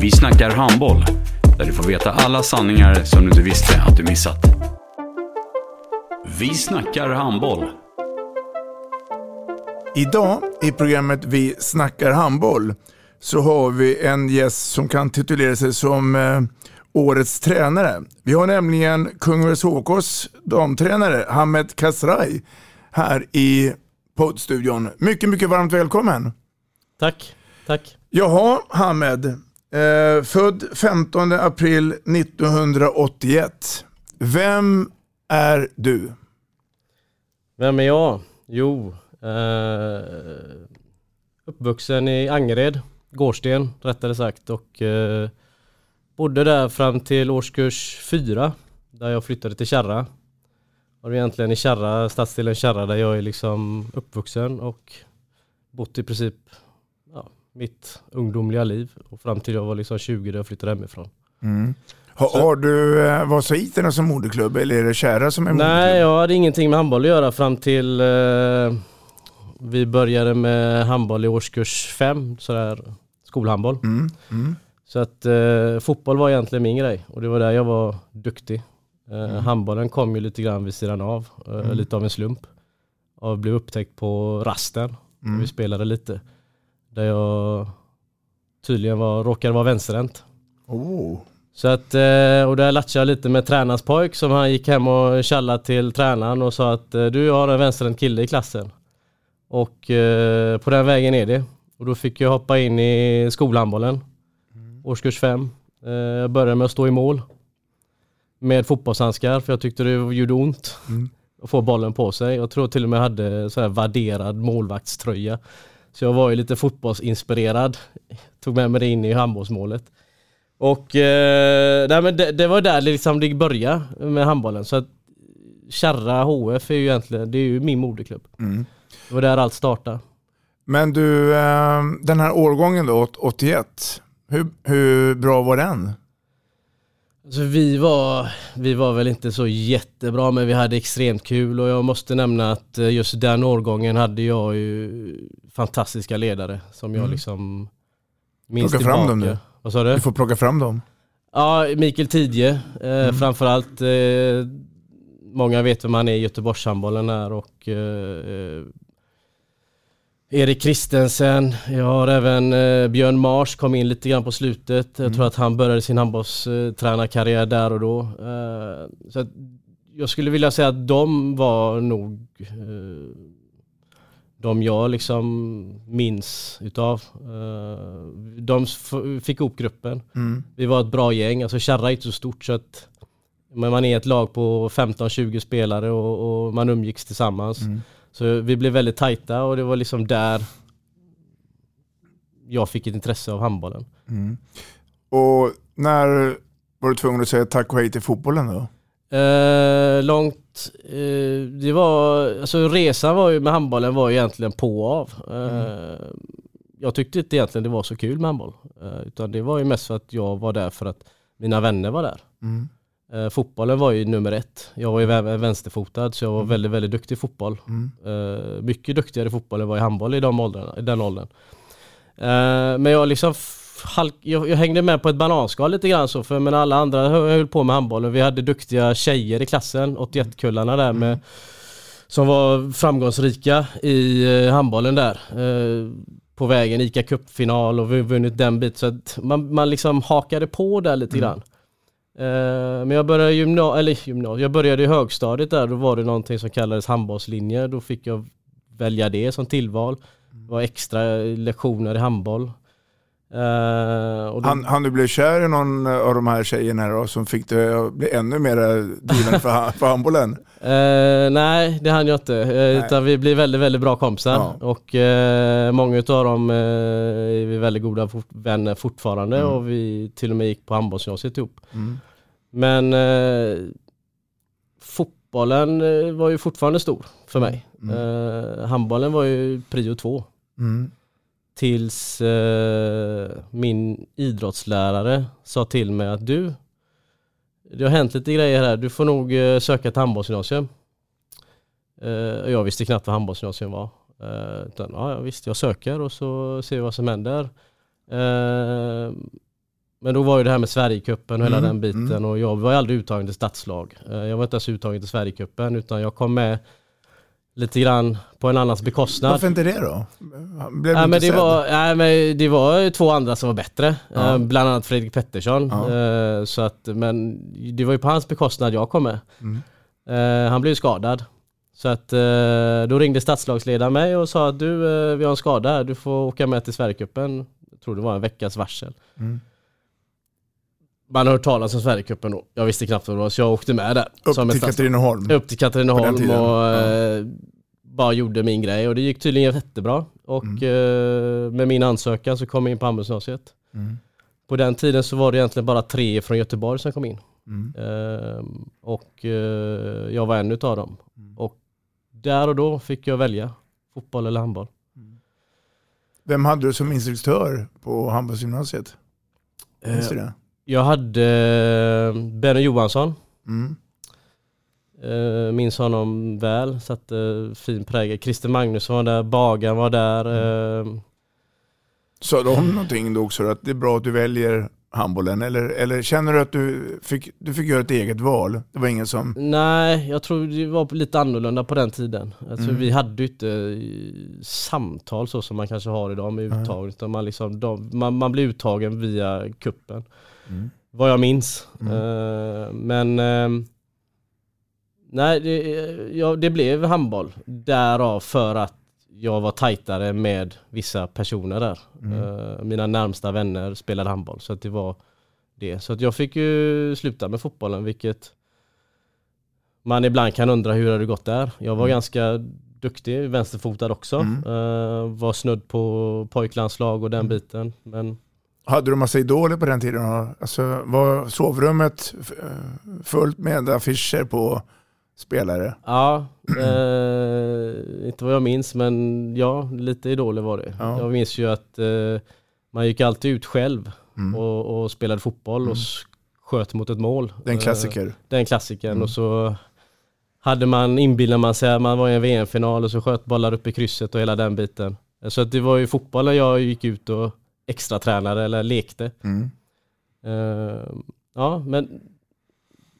Vi snackar handboll, där du får veta alla sanningar som du inte visste att du missat. Vi snackar handboll. Idag i programmet Vi snackar handboll så har vi en gäst som kan titulera sig som eh, årets tränare. Vi har nämligen Kungälvs HKs damtränare Hamed Kasrai här i poddstudion. Mycket, mycket varmt välkommen. Tack, tack. Jaha, Hamed. Eh, född 15 april 1981. Vem är du? Vem är jag? Jo, eh, uppvuxen i Angered, Gårdsten rättare sagt och eh, bodde där fram till årskurs fyra där jag flyttade till Kärra. Och det är egentligen i Kärra, stadsdelen Kärra där jag är liksom uppvuxen och bott i princip mitt ungdomliga liv och fram till jag var liksom 20 där jag flyttade hemifrån. Mm. Har, har du eh, Vasaiterna som moderklubb eller är det Kära som är moderklubb? Nej, jag hade ingenting med handboll att göra fram till eh, vi började med handboll i årskurs fem, sådär skolhandboll. Mm. Mm. Så att eh, fotboll var egentligen min grej och det var där jag var duktig. Eh, Mm. Handbollen kom ju lite grann vid sidan av, eh, Mm. lite av en slump. Och blev upptäckt på rasten, Mm. vi spelade lite. Där jag tydligen var, råkade vara vänsterhänt. Oh. Så att, eh, och där latchade jag lite med tränarens pojk som han gick hem och tjallade till tränaren och sa att eh, du jag har en vänsterhänt kille i klassen. Och eh, på den vägen är det. Och då fick jag hoppa in i skolhandbollen. Årskurs fem. Eh, Jag började med att stå i mål. Med fotbollshandskar för jag tyckte det gjorde ont. Mm. Att få bollen på sig. Jag tror till och med jag hade så här värderad målvaktströja. Så jag var ju lite fotbollsinspirerad. Tog med mig det in i handbollsmålet. Och eh, nej, det, det var där liksom det började med handbollen. Så att Kärra HF är ju egentligen, det är ju min moderklubb. Mm. Det var där allt startade. Men du, eh, den här årgången då, 81, hur, hur bra var den? Så vi var, vi var väl inte så jättebra men vi hade extremt kul och jag måste nämna att eh, just den årgången hade jag ju fantastiska ledare som jag Mm. liksom minns Plocka fram dem nu. Vad sa du? Du får plocka fram dem. Ja, Mikael Tidje eh, Mm. framförallt. Eh, många vet vem han är i Göteborgshandbollen här och eh, eh, Erik Kristensen, jag har även eh, Björn Mars kom in lite grann på slutet. Jag Mm. tror att han började sin handbollstränarkarriär där och då. Eh, så jag skulle vilja säga att de var nog eh, de jag liksom minns utav. Eh, de fick ihop gruppen. Mm. Vi var ett bra gäng, alltså Kärra är inte så stort så att men man är ett lag på 15-20 spelare och, och man umgicks tillsammans. Mm. Så vi blev väldigt tajta och det var liksom där jag fick ett intresse av handbollen. Mm. Och när var du tvungen att säga tack och hej till fotbollen då? Eh, långt, eh, det var, alltså resan var ju med handbollen var ju egentligen på och av. Eh, Jag tyckte inte egentligen det var så kul med handboll. Eh, utan det var ju mest för att jag var där för att mina vänner var där. Mm. Eh, fotbollen var ju nummer ett. Jag var ju vä- vänsterfotad så jag var väldigt, väldigt duktig i fotboll. Mm. Eh, mycket duktigare i fotboll än vad i handboll i, de åldrarna, i den åldern. Eh, men jag liksom halk, jag, jag hängde med på ett bananskal lite grann så för men alla andra hö- höll på med handbollen. Vi hade duktiga tjejer i klassen, 81-kullarna där med som var framgångsrika i eh, handbollen där. Eh, på vägen, ICA Cup-final och vi vunnit den biten. Så att man, man liksom hakade på där lite grann. Eh, men jag började gymna eller gymna jag började i högstadiet där, då var det någonting som kallades handbollslinje. Då fick jag välja det som tillval. Det var extra lektioner i handboll. Uh, då... han, han du blev kär i någon av de här tjejerna då, som fick dig att bli ännu mer driven för, för handbollen? Uh, nej, det hann jag inte. Uh, utan vi blev väldigt, väldigt bra kompisar. Ja. Och uh, många av dem är vi väldigt goda vänner fortfarande mm. och vi till och med gick på handbollsgymnasiet ihop. Mm. Men fotbollen var ju fortfarande stor för mig. Mm. handbollen var ju prio två. Mm. Tills eh, min idrottslärare sa till mig att du, det har hänt lite grejer här, du får nog eh, söka ett handbollsgymnasium. Eh, jag visste knappt vad handbollsgymnasium var. Eh, utan, ja, visst, jag söker och så ser vi vad som händer. Eh, men då var ju det här med Sverigecupen och hela mm, den biten mm. och jag var aldrig uttagen till stadslag. Eh, jag var inte ens uttagen till Sverigecupen utan jag kom med lite grann på en annans bekostnad. Varför inte det då? Blev ja, men det, var, ja, men det var två andra som var bättre. Ja. Eh, bland annat Fredrik Pettersson. Ja. Eh, så att, men det var ju på hans bekostnad jag kom med. Mm. Eh, han blev skadad. Så att då ringde stadslagsledaren mig och sa att du, vi har en skada här, du får åka med till Sverigecupen. Jag tror det var en veckas varsel. Mm. Man har hört talas om Sverigecupen då. Jag visste knappt vad det var så jag åkte med där. Upp till Katrineholm? Upp till Katrineholm och ja. bara gjorde min grej och det gick tydligen jättebra. Och mm. eh, med min ansökan så kom jag in på handbollsgymnasiet. Mm. På den tiden så var det egentligen bara tre från Göteborg som kom in. Mm. Eh, och eh, jag var en utav dem. Mm. Och där och då fick jag välja fotboll eller handboll. Mm. Vem hade du som instruktör på handbollsgymnasiet? Minns du det? Jag hade eh, Benny Johansson. Mm. Uh, minns honom väl, satte fin prägel. Christer Magnusson var där, Bagan var där. Uh, Sa de någonting då också, att det är bra att du väljer handbollen? Eller, eller känner du att du fick, du fick göra ett eget val? Det var ingen som... Nej, jag tror det var lite annorlunda på den tiden. Alltså, mm. Vi hade ju inte samtal så som man kanske har idag med uttagning. Utan man, liksom, de, man, man blir uttagen via kuppen. Mm. Vad jag minns. Mm. Uh, men uh, nej, det, ja, det blev handboll. Därav för att jag var tajtare med vissa personer där. Mm. Uh, mina närmsta vänner spelade handboll. Så det var det. Så att jag fick ju sluta med fotbollen vilket man ibland kan undra hur det hade gått där. Jag var mm. ganska duktig, vänsterfotad också. Mm. Uh, var snudd på pojklandslag och den mm. biten. Men hade du massa idoler på den tiden? Alltså, var sovrummet fullt med affischer på spelare? Ja, eh, inte vad jag minns men ja, lite idoler var det. Ja. Jag minns ju att eh, man gick alltid ut själv mm. och, och, spelade fotboll mm. och sköt mot ett mål. Den klassiker. Eh, den klassikern mm. och så hade man, inbillade man sig att man var i en VM-final och så sköt bollar upp i krysset och hela den biten. Så att det var ju fotbollen jag gick ut och extra tränare eller lekte. Mm. Uh, ja, men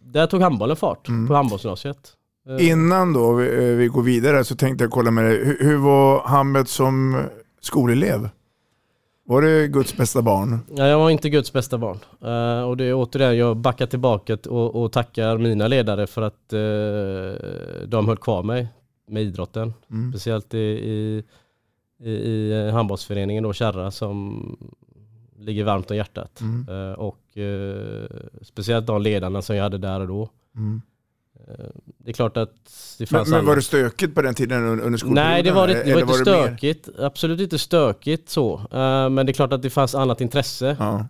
där tog handbollen fart mm. på handbollsgymnasiet. Uh, Innan då vi, eh, vi, går vidare så tänkte jag kolla med dig, hur, hur var Hamlet som skolelev? Var det Guds bästa barn? Ja, jag var inte Guds bästa barn. Uh, och det är återigen, jag backar tillbaka och, och tackar mina ledare för att uh, de höll kvar mig med idrotten. Mm. Speciellt i, i i, i eh, handbollsföreningen då Kärra som ligger varmt om hjärtat. Mm. Uh, och uh, speciellt de ledarna som jag hade där och då. Mm. Uh, det är klart att det fanns Men, men var det stökigt på den tiden under skolperioden? Nej, det var, det, det var inte var stökigt. Det Absolut inte stökigt så. men det är klart att det fanns annat intresse. Ja.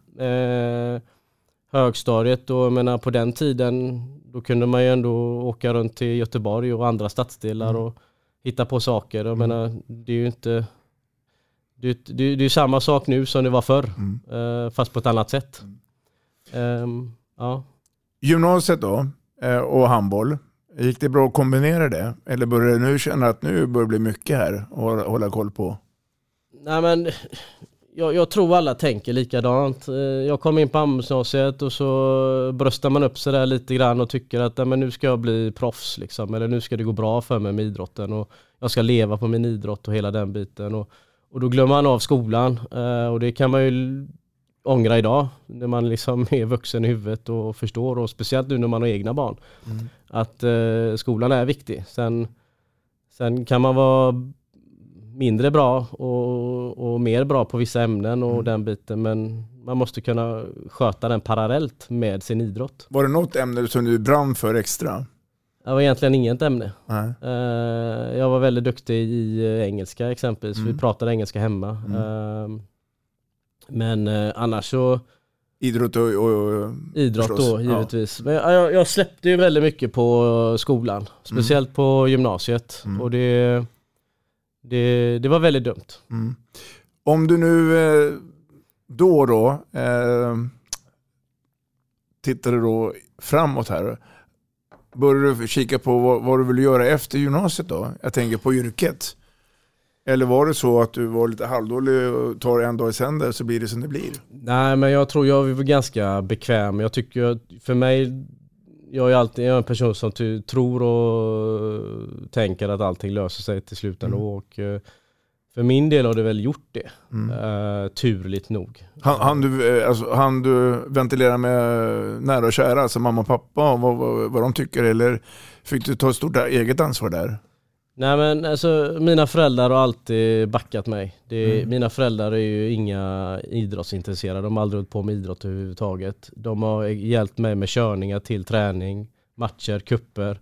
högstadiet och jag menar på den tiden då kunde man ju ändå åka runt till Göteborg och andra stadsdelar mm. och hitta på saker. Jag mm. menar, det är ju inte det, det, det är samma sak nu som det var förr, mm. Eh, fast på ett annat sätt. Um, ja. Gymnasiet då, eh, och handboll. Gick det bra att kombinera det? Eller börjar du nu känna att nu börjar det bli mycket här att hålla koll på? Nej men, jag, jag, tror alla tänker likadant. Eh, jag kom in på handbollsgymnasiet och så bröstar man upp sig där lite grann och tycker att men nu ska jag bli proffs liksom. Eller nu ska det gå bra för mig med idrotten och jag ska leva på min idrott och hela den biten. Och och då glömmer man av skolan eh, och det kan man ju ångra idag när man liksom är vuxen i huvudet och förstår och speciellt nu när man har egna barn. Mm. Att eh, skolan är viktig. Sen, sen kan man vara mindre bra och, och mer bra på vissa ämnen och Mm. den biten men man måste kunna sköta den parallellt med sin idrott. Var det något ämne som du brann för extra? Det var egentligen inget ämne. Nej. Eh, jag var väldigt duktig i eh, engelska exempelvis. Mm. Vi pratade engelska hemma. Eh, men eh, annars så Idrott och, och idrott förstås. då givetvis. Men jag, jag släppte ju väldigt mycket på skolan. Speciellt på gymnasiet. Mm. Och det, det, det var väldigt dumt. Ja. Mm. Om du nu då då eh, tittade då framåt här. Började du kika på vad, vad du vill göra efter gymnasiet då? Jag tänker på yrket. Eller var det så att du var lite halvdålig och tar en dag i sänder så blir det som det blir? Nej men jag tror jag är ganska bekväm. Jag tycker för mig, jag är alltid jag är en person som tror och tänker att allting löser sig till slut ändå. Mm. Och, eh, för min del har det väl gjort det. Mm. Eh, turligt nog. Han, han, du, eh, alltså, han du ventilera med nära och kära, alltså mamma och pappa, vad, vad, vad de tycker? Eller fick du ta ett stort eget ansvar där? Nej men alltså mina föräldrar har alltid backat mig. Det, Mm. Mina föräldrar är ju inga idrottsintresserade, de har aldrig hållit på med idrott överhuvudtaget. De har hjälpt mig med körningar till träning, matcher, kupper.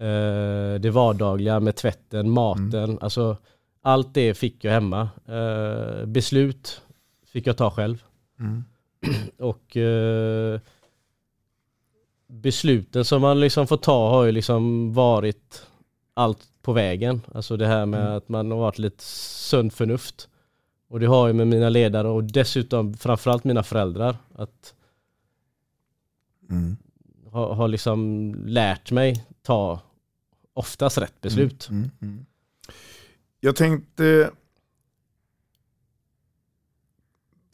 Eh, det vardagliga med tvätten, maten, alltså allt det fick jag hemma. Eh, beslut fick jag ta själv. Mm. Och eh, besluten som man liksom får ta har ju liksom varit allt på vägen. Alltså det här med Mm. att man har varit lite sunt förnuft. Och det har ju med mina ledare och dessutom framförallt mina föräldrar att Mm. ha, har liksom lärt mig ta oftast rätt beslut. Mm, mm. Jag tänkte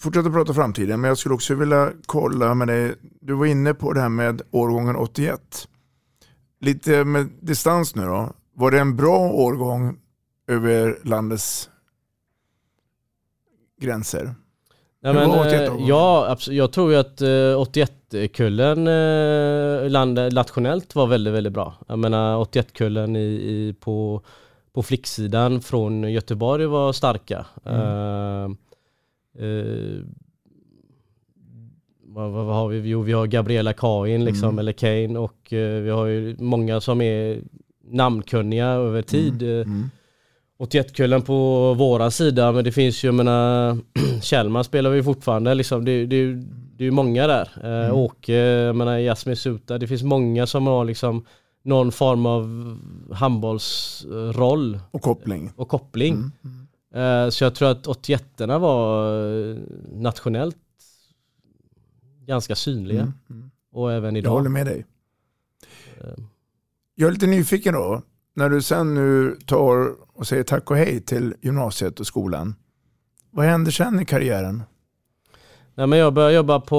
fortsätta prata framtiden, men jag skulle också vilja kolla med dig. Du var inne på det här med årgången 81. Lite med distans nu då. Var det en bra årgång över landets gränser? Ja, men, var 81 eh, ja, abs- jag tror ju att eh, 81-kullen eh, land, nationellt var väldigt, väldigt bra. Jag menar 81-kullen i, i, på, på flicksidan från Göteborg var starka. Mm. Eh, vad, vad, har vi? Jo, vi har Gabriella Kain liksom, Mm. eller Kane och eh, vi har ju många som är namnkunniga över tid. Eh, Mm. 81-kullen på våra sida, men det finns ju, jag menar, Kjellman spelar vi fortfarande liksom. Det, det, det är ju många där. Mm. Åke, jag menar Jasmin Suta, det finns många som har liksom någon form av handbollsroll Och koppling. och koppling. Mm. Mm. Så jag tror att 81 var eh, nationellt ganska synliga. Mm. Mm. Och även Jag idag. håller med dig. Eh, Jag är lite nyfiken då. När du sen nu tar och säger tack och hej till gymnasiet och skolan. Vad händer sen i karriären? Nej, men jag började jobba på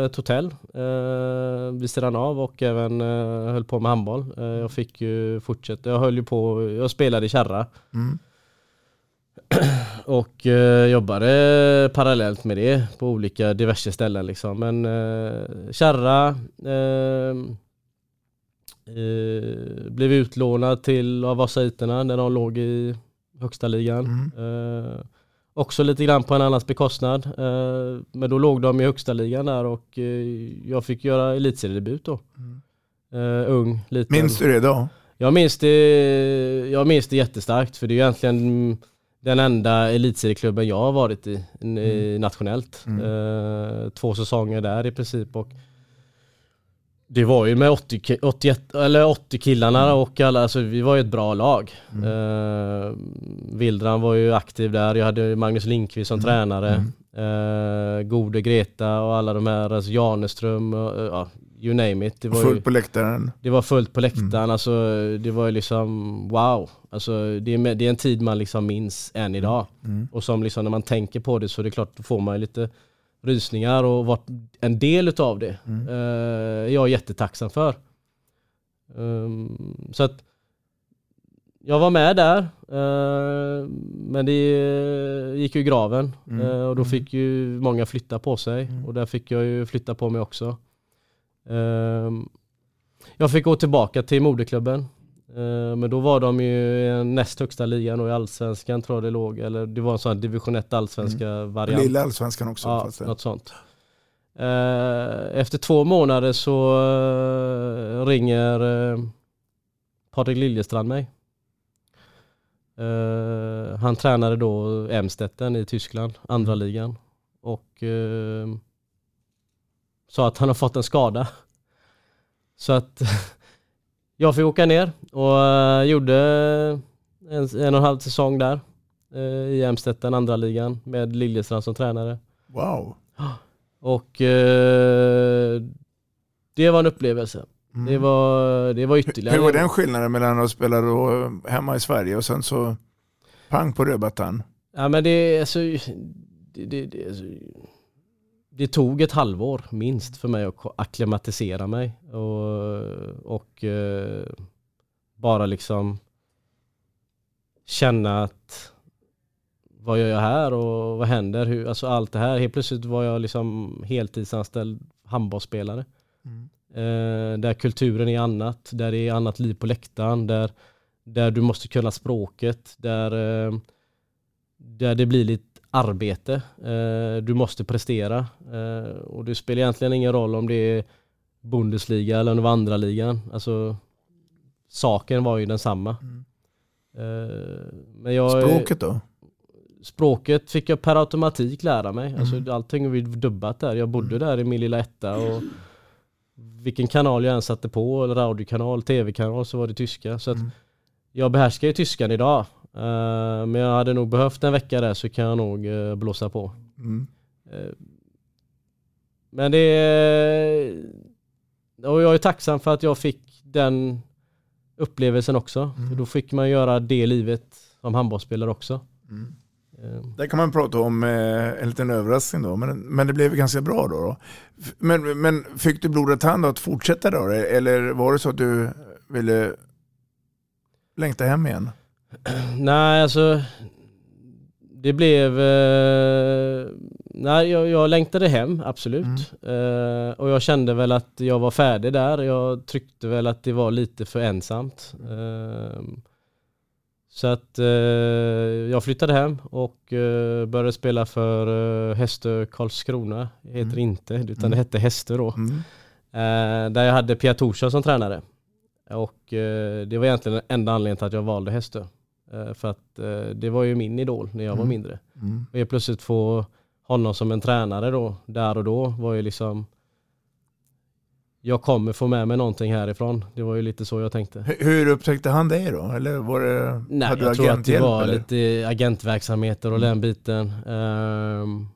eh, ett hotell eh, vid sidan av och även eh, höll på med handboll. Eh, jag fick ju fortsätta, jag höll ju på, jag spelade i Kärra Mm. och eh, jobbade parallellt med det på olika diverse ställen liksom. Men eh, Kärra eh, eh, blev utlånad till av Vasaiterna när de låg i högsta ligan. Mm. Också lite grann på en annans bekostnad. Eh, men då låg de i högsta ligan där och eh, jag fick göra elitseriedebut då. Eh, ung, liten. Minns du det då? Jag minns det, jag minns det jättestarkt för det är egentligen den enda elitserieklubben jag har varit i, i nationellt. Mm. Eh, två säsonger där i princip och det var ju med 80, ki- 81, eller 80 killarna och alla, alltså vi var ju ett bra lag. Mm. Eh, Vildran var ju aktiv där, jag hade Magnus Lindqvist som Mm. tränare. Eh, Gode Greta och alla de här, alltså Janeström, och, ja, you name it. Det var ju, Fullt på läktaren. det var fullt på läktaren, Mm. alltså det var ju liksom wow. Alltså det är, det är en tid man liksom minns än idag. Mm. Och som liksom när man tänker på det så är det klart, då får man ju lite rysningar och varit en del utav det. Mm. Är jag jättetacksam för. Ehm, så att jag var med där, eh, men det gick ju i graven Mm. eh, och då fick ju många flytta på sig Mm. och där fick jag ju flytta på mig också. Ehm, Jag fick gå tillbaka till moderklubben, men då var de ju näst högsta ligan och i allsvenskan tror jag det låg, eller det var en sån här division 1 allsvenska variant. Lilla allsvenskan också. Ja, fast det- något sånt. Eh, Efter två månader så eh, ringer eh, Patrik Liljestrand mig. Eh, Han tränade då Emstetten i Tyskland, andra ligan. Och eh, sa att han har fått en skada. Så att jag fick åka ner och eh, gjorde en, en och en halv säsong där eh, i Emstetten, andra ligan med Liljestrand som tränare. Wow. Och eh, det var en upplevelse. Mm. Det, var, det var ytterligare. Hur var den skillnaden mellan att spela då hemma i Sverige och sen så pang på rödbetan? Ja men det, alltså, det, det, det, det tog ett halvår minst för mig att akklimatisera mig och, och eh, bara liksom känna att vad gör jag här och vad händer? Hur, alltså allt det här. Helt plötsligt var jag liksom heltidsanställd handbollsspelare. Eh, där kulturen är annat, där det är annat liv på läktaren, där, där du måste kunna språket, där, eh, där det blir lite arbete. Eh, du måste prestera eh, och det spelar egentligen ingen roll om det är Bundesliga eller om det var andra ligan. Alltså, saken var ju densamma. Eh, men jag, Språket då? Språket fick jag per automatik lära mig. Alltså, allting var ju dubbat där. Jag bodde där i min lilla etta och vilken kanal jag än satte på, eller radiokanal, tv-kanal, så var det tyska. Så att jag behärskar ju tyskan idag. Eh, men jag hade nog behövt en vecka där så kan jag nog uh, blåsa på. Mm. Eh, men det är... Och jag är tacksam för att jag fick den upplevelsen också. För då fick man göra det livet som handbollsspelare också. Eh, Där kan man prata om eh, en liten överraskning då, men, men det blev ganska bra då. då. Men, men fick du blodet hand att fortsätta då? Eller var det så att du ville längta hem igen? Nej, alltså det blev... Eh, nej, jag, jag längtade hem, absolut. Eh, och jag kände väl att jag var färdig där. Jag tyckte väl att det var lite för ensamt. Eh, så att eh, jag flyttade hem och eh, började spela för eh, Hästö Karlskrona. Det heter Mm. inte, utan Mm. det hette Hästö då. Mm. Eh, där jag hade Pia Thorsson som tränare. Och det var egentligen den enda anledningen till att jag valde Hästö. Eh, för att eh, det var ju min idol när jag var Mm. mindre. Mm. Och helt plötsligt få honom som en tränare då, där och då, var ju liksom jag kommer få med mig någonting härifrån. Det var ju lite så jag tänkte. Hur upptäckte han dig då? Eller var det, Nej, hade du jag tror att det var eller? lite agentverksamheter och den biten. Um,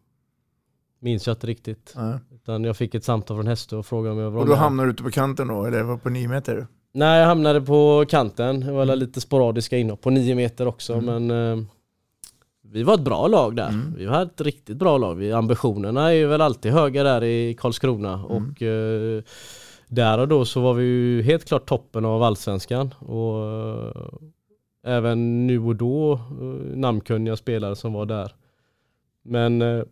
minns jag inte riktigt. Nej. Utan jag fick ett samtal från Hästö och frågade om jag var Och då med. hamnade du ute på kanten då? Eller var på nio meter? Nej, jag hamnade på kanten. Det var alla lite sporadiska inhopp på nio meter också. Mm. Men eh, vi var ett bra lag där. Vi var ett riktigt bra lag. Vi, ambitionerna är ju väl alltid höga där i Karlskrona. Mm. Och eh, där och då så var vi ju helt klart toppen av allsvenskan. Och eh, även nu och då eh, namnkunniga spelare som var där. Men eh,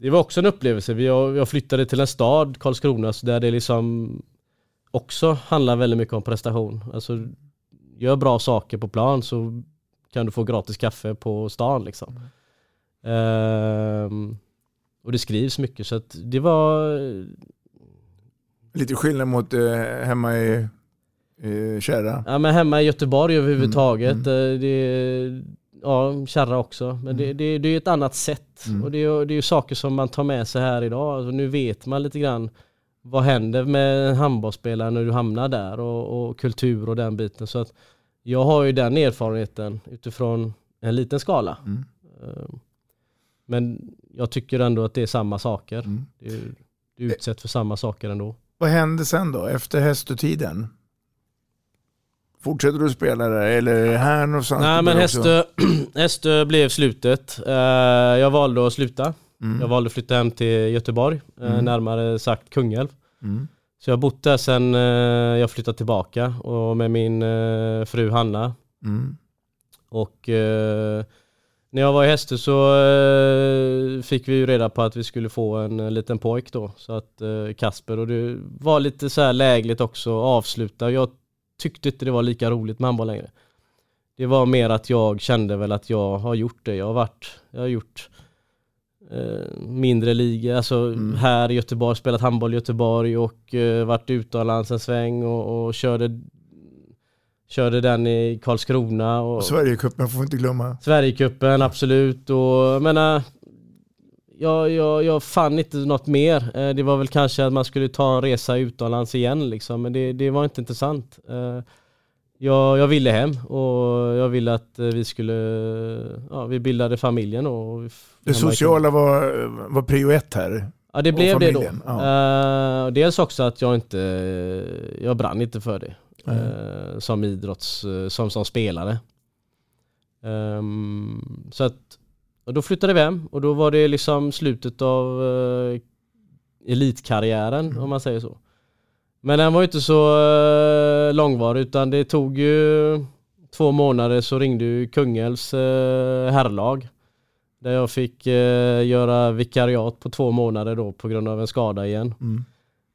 det var också en upplevelse. Vi, jag, flyttade till en stad, Karlskrona, så där det liksom också handlar väldigt mycket om prestation. Alltså, gör bra saker på plan så kan du få gratis kaffe på stan liksom. Ehm, och det skrivs mycket så att det var Lite skillnad mot eh, hemma i, i Kärra. Ja men hemma i Göteborg överhuvudtaget. eh, Det ja, Kärra också. Men det, det, det är ett annat sätt. Mm. Och det är, det är saker som man tar med sig här idag. Alltså, nu vet man lite grann vad händer med en handbollsspelare när du hamnar där och, och kultur och den biten. Så att jag har ju den erfarenheten utifrån en liten skala. Mm. Eh, Men jag tycker ändå att det är samma saker. Mm. Du, du är utsatt för samma saker ändå. Vad hände sen då, efter hästtiden? Fortsätter du spela där eller är det här någonstans? Nej men? Hästö, Hästö blev slutet. Eh, jag valde att sluta. Mm. Jag valde att flytta hem till Göteborg, eh, Mm. närmare sagt Kungälv. Mm. Så jag har bott där sen eh, jag flyttade tillbaka och med min eh, fru Hanna. Mm. Och när jag var i Häste så fick vi ju reda på att vi skulle få en, liten pojk då. Så att Kasper och det var lite så här lägligt också att avsluta. Jag tyckte inte det var lika roligt med handboll längre. Det var mer att jag kände väl att jag har gjort det. Jag har varit, jag har gjort mindre ligor, alltså här i Göteborg, spelat handboll i Göteborg och eh, varit utomlands en sväng och, och körde Körde den i Karlskrona och, Och Sverigecupen får vi inte glömma. Sverigecupen, absolut. Och jag menar, jag, jag, jag fann inte något mer. Eh, Det var väl kanske att man skulle ta en resa utomlands igen liksom, men det, det var inte intressant. Jag, jag ville hem och jag ville att eh, vi skulle, ja vi bildade familjen och Det sociala var, var prio ett här. Ja det blev det då. ja. Eh, dels också att jag inte, jag brann inte för det. eh, som idrotts, som, som spelare. Ehm, så att, och då flyttade vi hem och då var det liksom slutet av uh, elitkarriären Mm. om man säger så. Men den var ju inte så uh, långvarig utan det tog ju två månader så ringde ju Kungälvs uh, herrlag. Där jag fick eh, göra vikariat på två månader då på grund av en skada igen. Mm.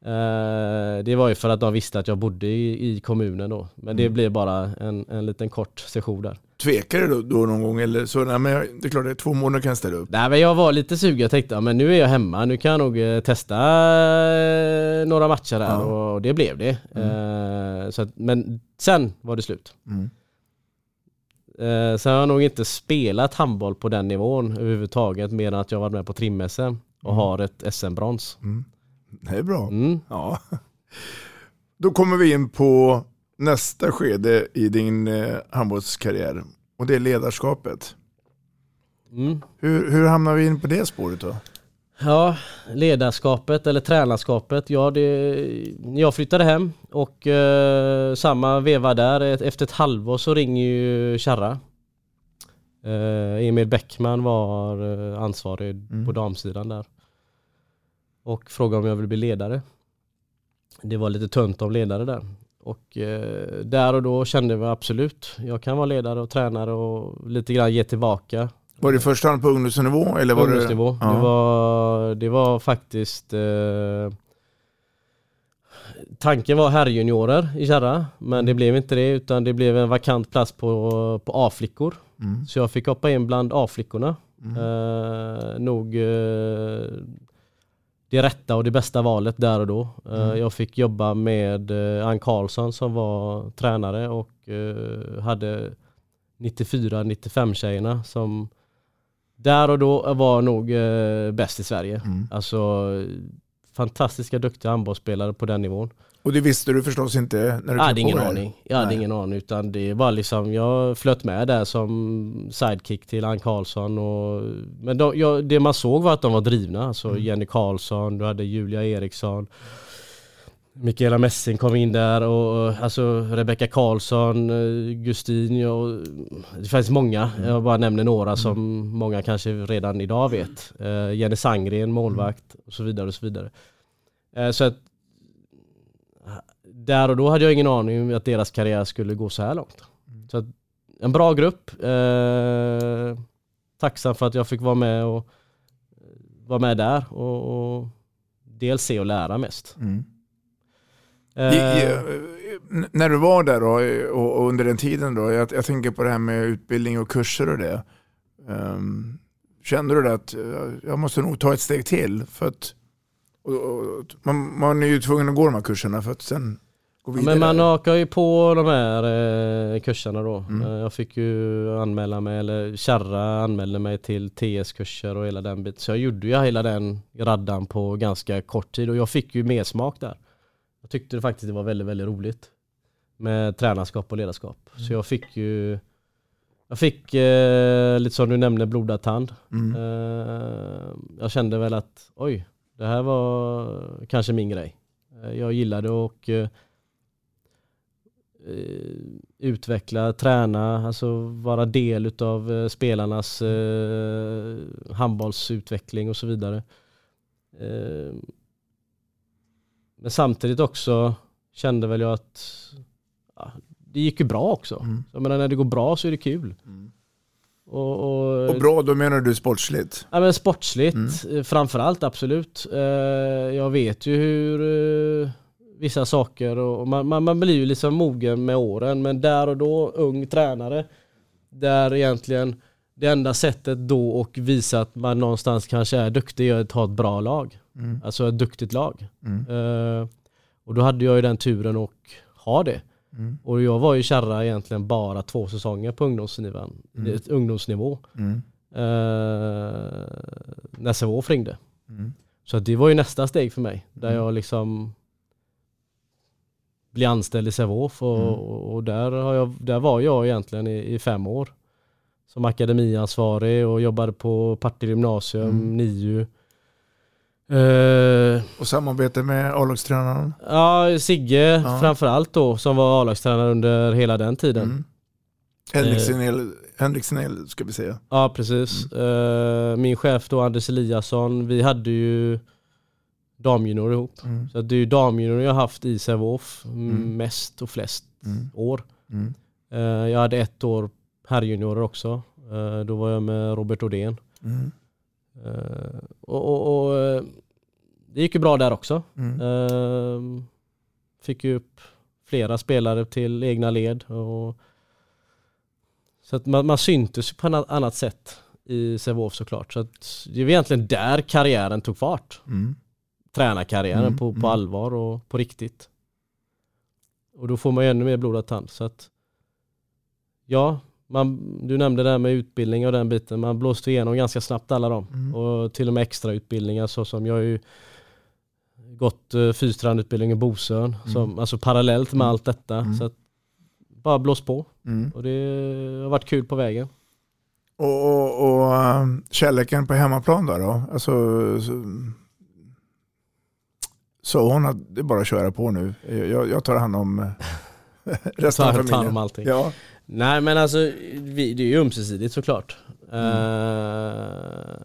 Eh, det var ju för att de visste att jag bodde i, i kommunen då. Men det Mm. blev bara en, en liten kort session där. Tvekade du då, någon gång? Eller så, nej, men jag- det är klart, det är två månader kan jag ställa upp. Nej men jag var lite sugen, jag tänkte ja, men nu är jag hemma, nu kan jag nog eh, testa eh, några matcher där Ja. och det blev det. Eh, så att, men sen var det slut. Mm. Sen har jag nog inte spelat handboll på den nivån överhuvudtaget mer än att jag varit med på trim-SM och Mm. har ett SM-brons. Det är bra. Mm. Ja. Då kommer vi in på nästa skede i din eh, handbollskarriär. Och det är ledarskapet. Mm. Hur, hur hamnar vi in på det spåret då? Ja, ledarskapet eller tränarskapet. Ja, det, jag flyttade hem och eh, samma veva där, efter ett halvår så ringer ju Kärra. Eh, Emil Bäckman var eh, ansvarig på damsidan där. Och frågade om jag ville bli ledare. Det var lite tunt om ledare där. Och eh, där och då kände vi absolut, jag kan vara ledare och tränare och lite grann ge tillbaka. Var det första hand på ungdomsnivå? Eller var Ungdomsnivå. Det, Det, ja. var, det var faktiskt eh, Tanken var herrjuniorer i Kärra men det blev inte det utan det blev en vakant plats på, på A-flickor. Mm. Så jag fick hoppa in bland A-flickorna. Eh, nog eh, det rätta och det bästa valet där och då. Eh, Mm. Jag fick jobba med eh, Ann Karlsson som var tränare och eh, hade 94-95 tjejerna som där och då var nog bäst i Sverige. Mm. Alltså fantastiska duktiga handbollsspelare på den nivån. Och det visste du förstås inte när du Jag hade ingen aning. Jag hade Nej. ingen aning utan det var liksom, jag flöt med där som sidekick till Ann Karlsson och men de, jag, det man såg var att de var drivna. Alltså Mm. Jenny Karlsson, du hade Julia Eriksson. Mikaela Messing kom in där och alltså Rebecka Karlsson, eh, Gustin och det finns många. Mm. Jag bara nämner några som många kanske redan idag vet. Eh, Jenny Sangren, målvakt och så vidare och så vidare. Eh, Så att där och då hade jag ingen aning om att deras karriär skulle gå så här långt. Så att, en bra grupp. Eh, tacksam för att jag fick vara med och vara med där och, och dels se och lära mest. Mm. Eh, I, när du var där då, eh, och, och under den tiden då, jag, jag tänker på det här med utbildning och kurser och det. Ehm, kände du det att eh, jag måste nog ta ett steg till? För att, och, och, man, man är ju tvungen att gå de här kurserna för att sen. Men man hakar ju på de här eh, kurserna då. Mm. Eh, jag fick ju anmäla mig, eller Kärra anmälde mig till TS-kurser och hela den biten. Så jag gjorde ju hela den raddan på ganska kort tid och jag fick ju mer smak där. Jag tyckte faktiskt det var väldigt, väldigt roligt. Med tränarskap och ledarskap. Så jag fick ju jag fick eh, lite som du nämnde blodad tand. Mm. Eh, jag kände väl att oj, det här var kanske min grej. Eh, jag gillade och eh, utveckla, träna, alltså vara del utav eh, spelarnas eh, handbollsutveckling och så vidare. Eh, men samtidigt också kände väl jag att ja, det gick ju bra också. Mm. Jag menar när det går bra så är det kul. Och, och, Och bra, då menar du sportsligt? Ja men sportsligt mm. framförallt absolut. Eh, jag vet ju hur eh, vissa saker och man, man, man blir ju liksom mogen med åren men där och då ung tränare där egentligen det enda sättet då och visa att man någonstans kanske är duktig är att ha ett bra lag. Mm. Alltså ett duktigt lag. Mm. Eh, och då hade jag ju den turen och ha det. Mm. Och jag var ju kärra egentligen bara två säsonger på ungdomsnivå. Mm. ungdomsnivå. Mm. Eh, när Sävehof ringde. Mm. Så det var ju nästa steg för mig. Där Mm. jag liksom blir anställd i Sävehof och, Mm. och där, har jag, där var jag egentligen i, i fem år. Som akademiansvarig och jobbade på Partille gymnasium, Mm. NIU. Eh, Och samarbete med A-lagstränaren? ja, Sigge Ja. framförallt då som var A-lagstränare under hela den tiden. Mm. El, Henriksen El, ska vi säga. Ja precis. Eh, min chef då Anders Eliasson, vi hade ju damjunior ihop. Mm. Så det är ju damjunior jag har haft i Sävehof Mm. mest och flest Mm. år. Eh, jag hade ett år herrjuniorer också. Eh, då var jag med Robert Odén. Eh, och, och, och det gick ju bra där också. Mm. Fick ju upp flera spelare till egna led. Och, så att man, man syntes på ett annat sätt i Sävehof såklart. Så att det var egentligen där karriären tog fart. Mm. Tränarkarriären Mm, på, på mm. allvar och på riktigt. Och då får man ju ännu mer blodad tand. Så att, ja, man, du nämnde det här med utbildning och den biten. Man blåste igenom ganska snabbt alla dem. Mm. Och till och med extra utbildningar så som jag har ju gått uh, fystrandutbildning i Bosön. Som, alltså parallellt med Mm. allt detta. Mm. Så att bara blås på. Mm. Och det har varit kul på vägen. Och, och, och um, kärleken på hemmaplan då? då? Alltså, så, hon att det är bara att köra på nu? Jag, jag tar hand om eh, resten av Tar- tar hand familjen. om allting. Ja. Nej men alltså vi, det är ju ömsesidigt såklart. Mm. Eh,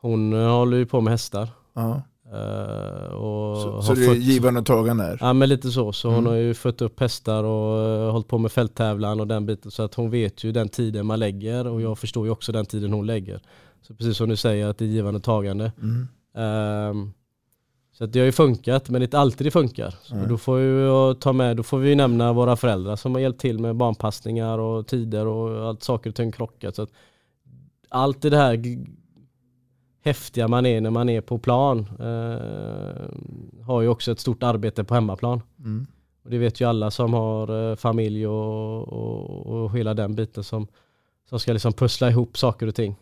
hon håller ju på med hästar. Ja. Eh, och Så, har så det är fött- givande och tagande? Ja men lite så. Så hon Mm. har ju fött upp hästar och uh, hållit på med fälttävlan och den biten. Så att hon vet ju den tiden man lägger och jag förstår ju också den tiden hon lägger. Så precis som du säger att det är givande och tagande. Mm. Ehm, så det har ju funkat men det är inte alltid det funkar. Så Nej. då får, vi ju ta med, då får vi nämna våra föräldrar som har hjälpt till med barnpassningar och tider och allt saker och ting krockat. Så att allt det här häftiga man är när man är på plan eh, har ju också ett stort arbete på hemmaplan. Mm. Och det vet ju alla som har eh, familj och, och, och hela den biten som, som ska liksom pussla ihop saker och ting.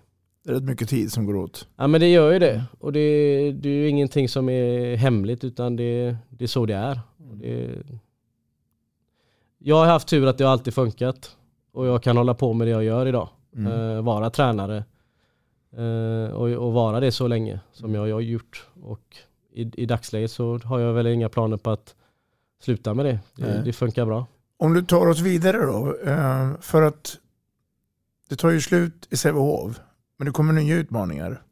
Det är rätt mycket tid som går åt. Ja men det gör ju det. Och det, det är ju ingenting som är hemligt utan det, det är så det är. Det, jag har haft tur att det har alltid funkat. Och jag kan hålla på med det jag gör idag. Mm. Eh, vara tränare. Eh, och, och vara det så länge som jag, jag har gjort. Och i, i dagsläget så har jag väl inga planer på att sluta med det. Det, det funkar bra. Om du tar oss vidare då, eh, för att det tar ju slut i Sävehof, men det kommer nya utmaningar.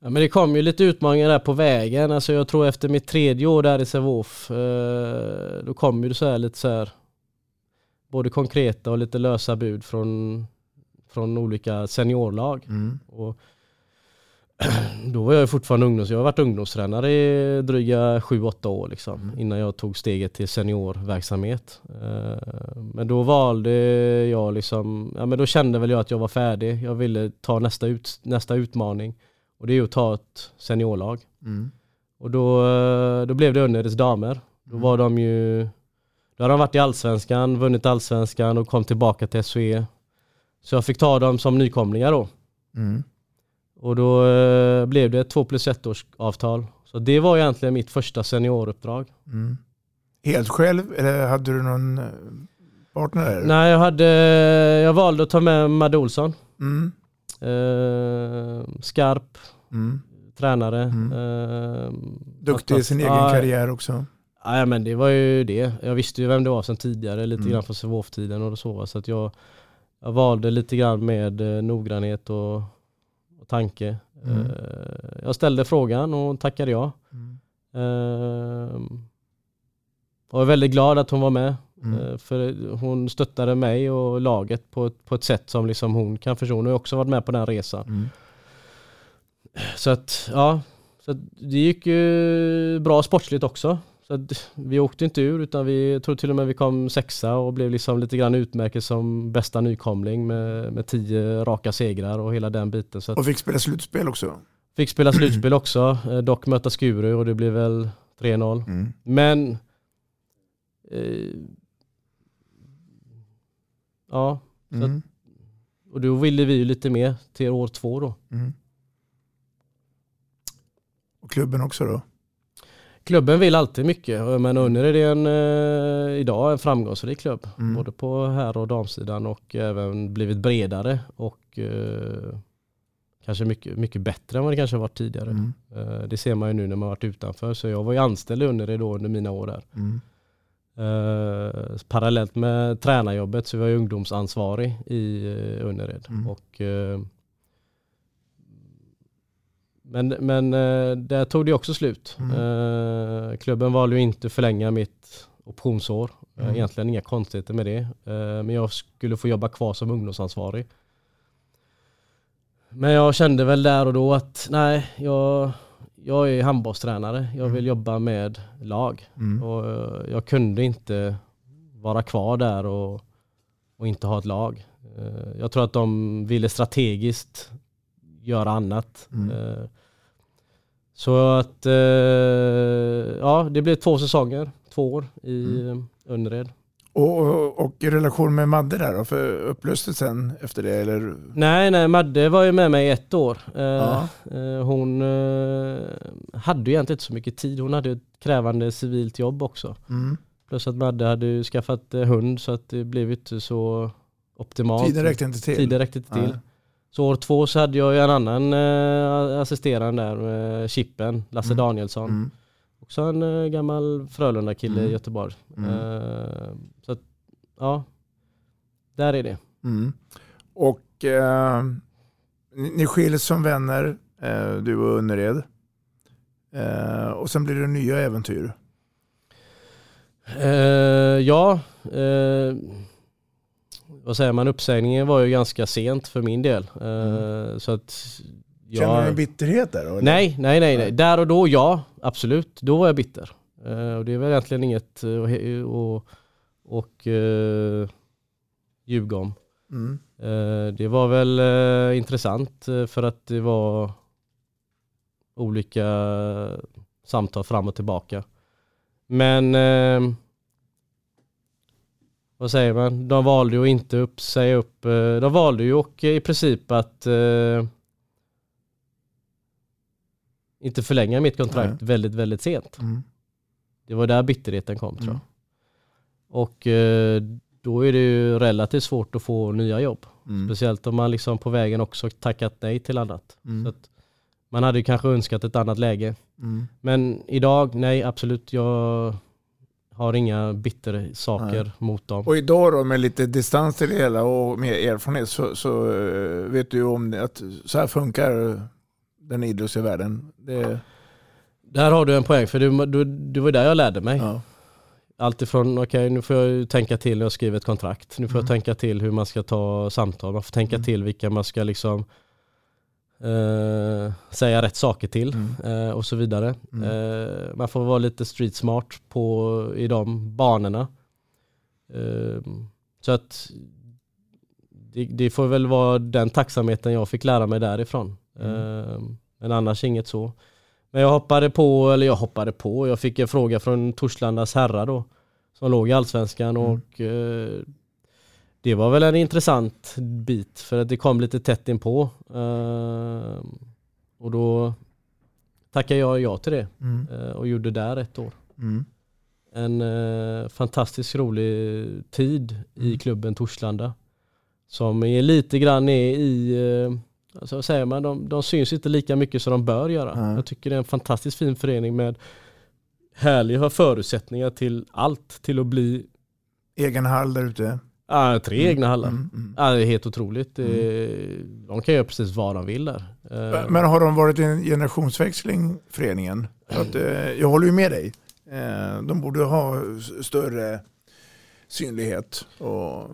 Ja, men det kom ju lite utmaningar där på vägen. Alltså jag tror efter mitt tredje år där i Sävehof, eh, då kom ju det så här lite så här både konkreta och lite lösa bud från, från olika seniorlag. Mm. Och då var jag fortfarande ungdoms, jag har varit ungdomstränare i dryga 7-8 år liksom, innan jag tog steget till seniorverksamhet. Eh, Men då valde jag liksom, ja men då kände väl jag att jag var färdig. Jag ville ta nästa, ut, nästa utmaning och det är att ta ett seniorlag. Mm. Och då, eh, då blev det Önneres damer. Då var de ju, då hade de varit i allsvenskan, vunnit allsvenskan och kom tillbaka till SOE. Så jag fick ta dem som nykomlingar då. Mm. Och då eh, blev det ett 2 plus 1 års avtal. Så det var egentligen mitt första senioruppdrag. Mm. Helt själv eller hade du någon eh, partner? Nej, jag, hade, jag valde att ta med Madde Olsson. Mm. Eh, skarp, Mm. tränare. Mm. Eh, Duktig i sin egen ja, karriär också. Ja men det var ju det. Jag visste ju vem det var sedan tidigare, lite Mm. grann från Sävehof-tiden och så. Så att jag, jag valde lite grann med eh, noggrannhet och tanke. Mm. Eh, jag ställde frågan och tackade ja. Mm. Ehm, och är väldigt glad att hon var med. Mm. Eh, För hon stöttade mig och laget på ett, på ett sätt som liksom hon kan förstå. Hon har också varit med på den resan. Mm. Så att, ja. Så att det gick ju bra sportsligt också. Så vi åkte inte ur utan vi jag tror till och med vi kom sexa och blev liksom lite grann utmärkt som bästa nykomling med, med tio raka segrar och hela den biten. Så Och fick spela slutspel också. fick spela slutspel också, eh, dock möta Skuru och det blev väl 3-0. Mm. Men eh, Ja, Mm. att, och då ville vi ju lite mer till år två då. Mm. Och klubben också då? Klubben vill alltid mycket men Unner är det en, eh, idag en framgångsrik klubb. Mm. Både på herr och damsidan och även blivit bredare och eh, kanske mycket, mycket bättre än vad det kanske varit tidigare. Mm. Eh, det ser man ju nu när man varit utanför. Så jag var ju anställd i Unner då under mina år där. Mm. Eh, parallellt med tränarjobbet så var jag ungdomsansvarig i eh, Önnered. Mm. Och, eh, men men eh, där tog det också slut. Mm. Eh, klubben valde ju inte förlänga mitt optionsår. Eh, Mm. Egentligen inga konstigheter med det. Men jag skulle få jobba kvar som ungdomsansvarig. Men jag kände väl där och då att nej, jag, jag är handbollstränare. Jag vill jobba med lag. Mm. Och jag kunde inte vara kvar där och, och inte ha ett lag. Jag tror att de ville strategiskt göra annat. Mm. Så att, eh, ja det blev två säsonger, två år i Mm. Önnered. Och, och, och i relation med Madde där då? För upplöstes sen efter det eller? Nej, nej, Madde var ju med mig i ett år. Eh, Ja. eh, Hon eh, hade ju egentligen inte så mycket tid. Hon hade ett krävande civilt jobb också. Mm. Plus att Madde hade ju skaffat eh, hund så att det blev inte så optimalt. Tiden räckte inte till. Tiden räckte inte till. Nej. Så år två så hade jag en annan eh, assisterande där, eh, Chippen, Lasse Mm. Danielsson. Mm. Också en eh, gammal Frölunda-kille Mm. i Göteborg. Mm. Eh, så att, ja, där är det. Mm. Och eh, ni, ni skiljs som vänner, eh, du och Önnered. Eh, och sen blir det nya äventyr. Ja, vad säger man, uppsägningen var ju ganska sent för min del. Eh, Så att jag... Känner du en bitterhet där? Eller? Nej, nej, nej, nej. Där och då ja, absolut. Då var jag bitter. Eh, och det är väl egentligen inget att he- och, och, uh, ljuga om. Mm. Eh, det var väl eh, intressant eh, för att det var olika samtal fram och tillbaka. Men eh, vad säger man? De valde ju inte upp, säga upp. eh, De valde ju och i princip att eh, inte förlänga mitt kontrakt väldigt, väldigt sent. Mm. Det var där bitterheten kom tror jag. Mm. Och eh, då är det ju relativt svårt att få nya jobb. Mm. Speciellt om man liksom på vägen också tackat nej till annat. Mm. Så att man hade ju kanske önskat ett annat läge. Mm. Men idag, nej absolut, jag har inga bittersaker Nej. mot dem. Och idag då med lite distans till det hela och mer erfarenhet så, så eh, vet du om det, att så här funkar den idrottsliga världen. Det, Där har du en poäng, för det, det, det var där jag lärde mig. ja. Allt ifrån, okej nu får jag tänka till när jag skriver ett kontrakt. Nu får Mm. jag tänka till hur man ska ta samtal. Man får tänka Mm. till vilka man ska liksom eh, säga rätt saker till Mm. eh, och så vidare. Mm. Eh, man får vara lite street smart på, i de banorna. Eh, så att det, det får väl vara den tacksamheten jag fick lära mig därifrån. Mm. Eh, men annars inget så. Men jag hoppade på, eller jag hoppade på, jag fick en fråga från Torslandas herrar då. Som låg i Allsvenskan Mm. och eh, det var väl en intressant bit för att det kom lite tätt inpå. Eh, och då tackade jag ja till det Mm. eh, och gjorde där ett år. Mm. En eh, fantastiskt rolig tid i Mm. klubben Torslanda. Som är lite grann är i, eh, alltså säger man, de, de syns inte lika mycket som de bör göra. Nej. Jag tycker det är en fantastiskt fin förening med härliga förutsättningar till allt. Till att bli, Egen hall där ute. Ja, tre egna hallar. Mm, mm. Ja, det är helt otroligt. Det- De kan göra precis vad de vill där. Eh, Men har de varit i en generationsväxling, föreningen? Att, eh, jag håller ju med dig. Eh, De borde ha större synlighet. Och,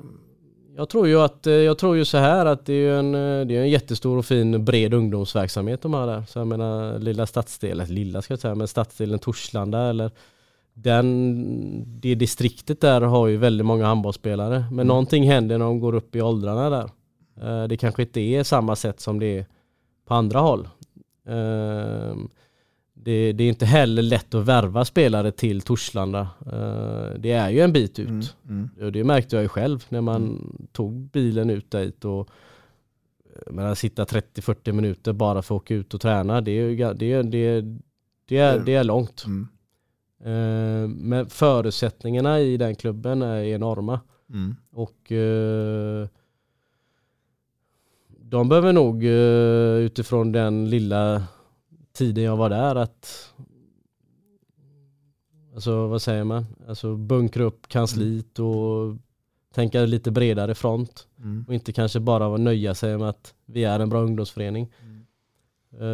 Jag tror ju att, eh, jag tror ju så här att det är en, eh, det är en jättestor och fin bred ungdomsverksamhet de har där. Så jag menar lilla stadsdelen, lilla ska jag säga, men stadsdelen Torslanda eller den, det distriktet där har ju väldigt många handbollsspelare. Men någonting händer när de går upp i åldrarna där. Eh, Det kanske inte är samma sätt som det är på andra håll. Ehm, Det, det är inte heller lätt att värva spelare till Torslanda. Eh, Det är ju en bit ut. mm, mm. Och det märkte jag ju själv när man tog bilen ut dit och eh, men sitta 30-40 minuter bara för att åka ut och träna. Det är, ju det det det är, det är långt. Mm. Eh, Men förutsättningarna i den klubben är enorma. Mm. Och eh, de behöver nog eh, utifrån den lilla tiden jag var där att Alltså vad säger man? Alltså bunkra upp kansliet och tänka lite bredare front. Mm. Och inte kanske bara vara nöja sig med att vi är en bra ungdomsförening. Eh,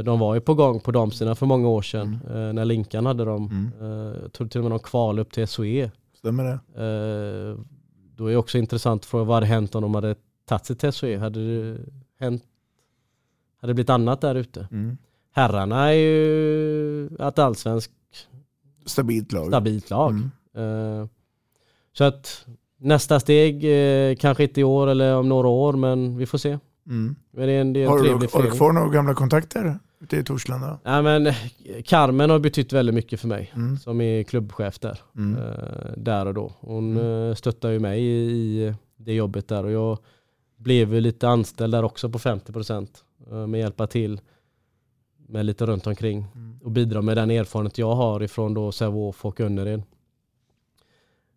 De var ju på gång på damsidan för många år sedan eh, när Linkan hade dem. Mm. Eh, Jag tror till och med de kval upp till SOE. Stämmer det? Eh, Då är det också intressant för vad hade hänt om de hade tagit sig till SOE? Hade det hänt? Hade det blivit annat där ute? Mm. Herrarna är ju ett allsvenskt Stabilt lag. stabilt lag. Mm. Eh, Så att nästa steg, eh, kanske inte i år eller om några år, men vi får se. Mm. Men det är en, det är en Har, du, trevlig har du kvar några gamla kontakter ute i Torslanda? Ja, men eh, Carmen har betytt väldigt mycket för mig Mm. som är klubbchef där. Mm. eh, där och då. Hon Mm. eh, stöttar ju mig i, i det jobbet där och jag blev ju lite anställd där också på 50% eh, med hjälpa till med lite runt omkring Mm. och bidra med den erfarenhet jag har ifrån då Sävehof och Önnered.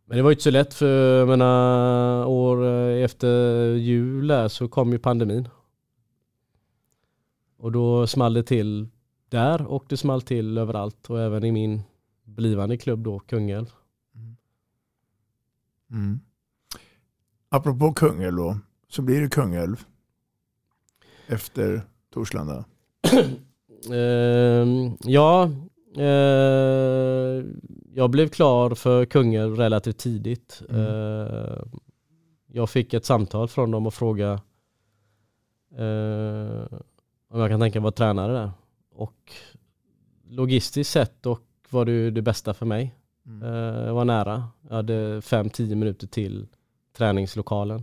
Men det var ju inte så lätt för jag menar, år eh, efter jul så kom ju pandemin. Och då small det till där och det small till överallt och även i min blivande klubb då, Kungälv. Mm. Apropå Kungälv då, så blir det Kungälv efter Torslanda. Ehm, ja, eh, jag blev klar för Kungälv relativt tidigt. Mm. Eh, jag fick ett samtal från dem och fråga eh, om jag kan tänka mig vara tränare där. Och logistiskt sett och var det det bästa för mig. Mm. Eh, jag var nära. Jag hade 5-10 minuter till träningslokalen.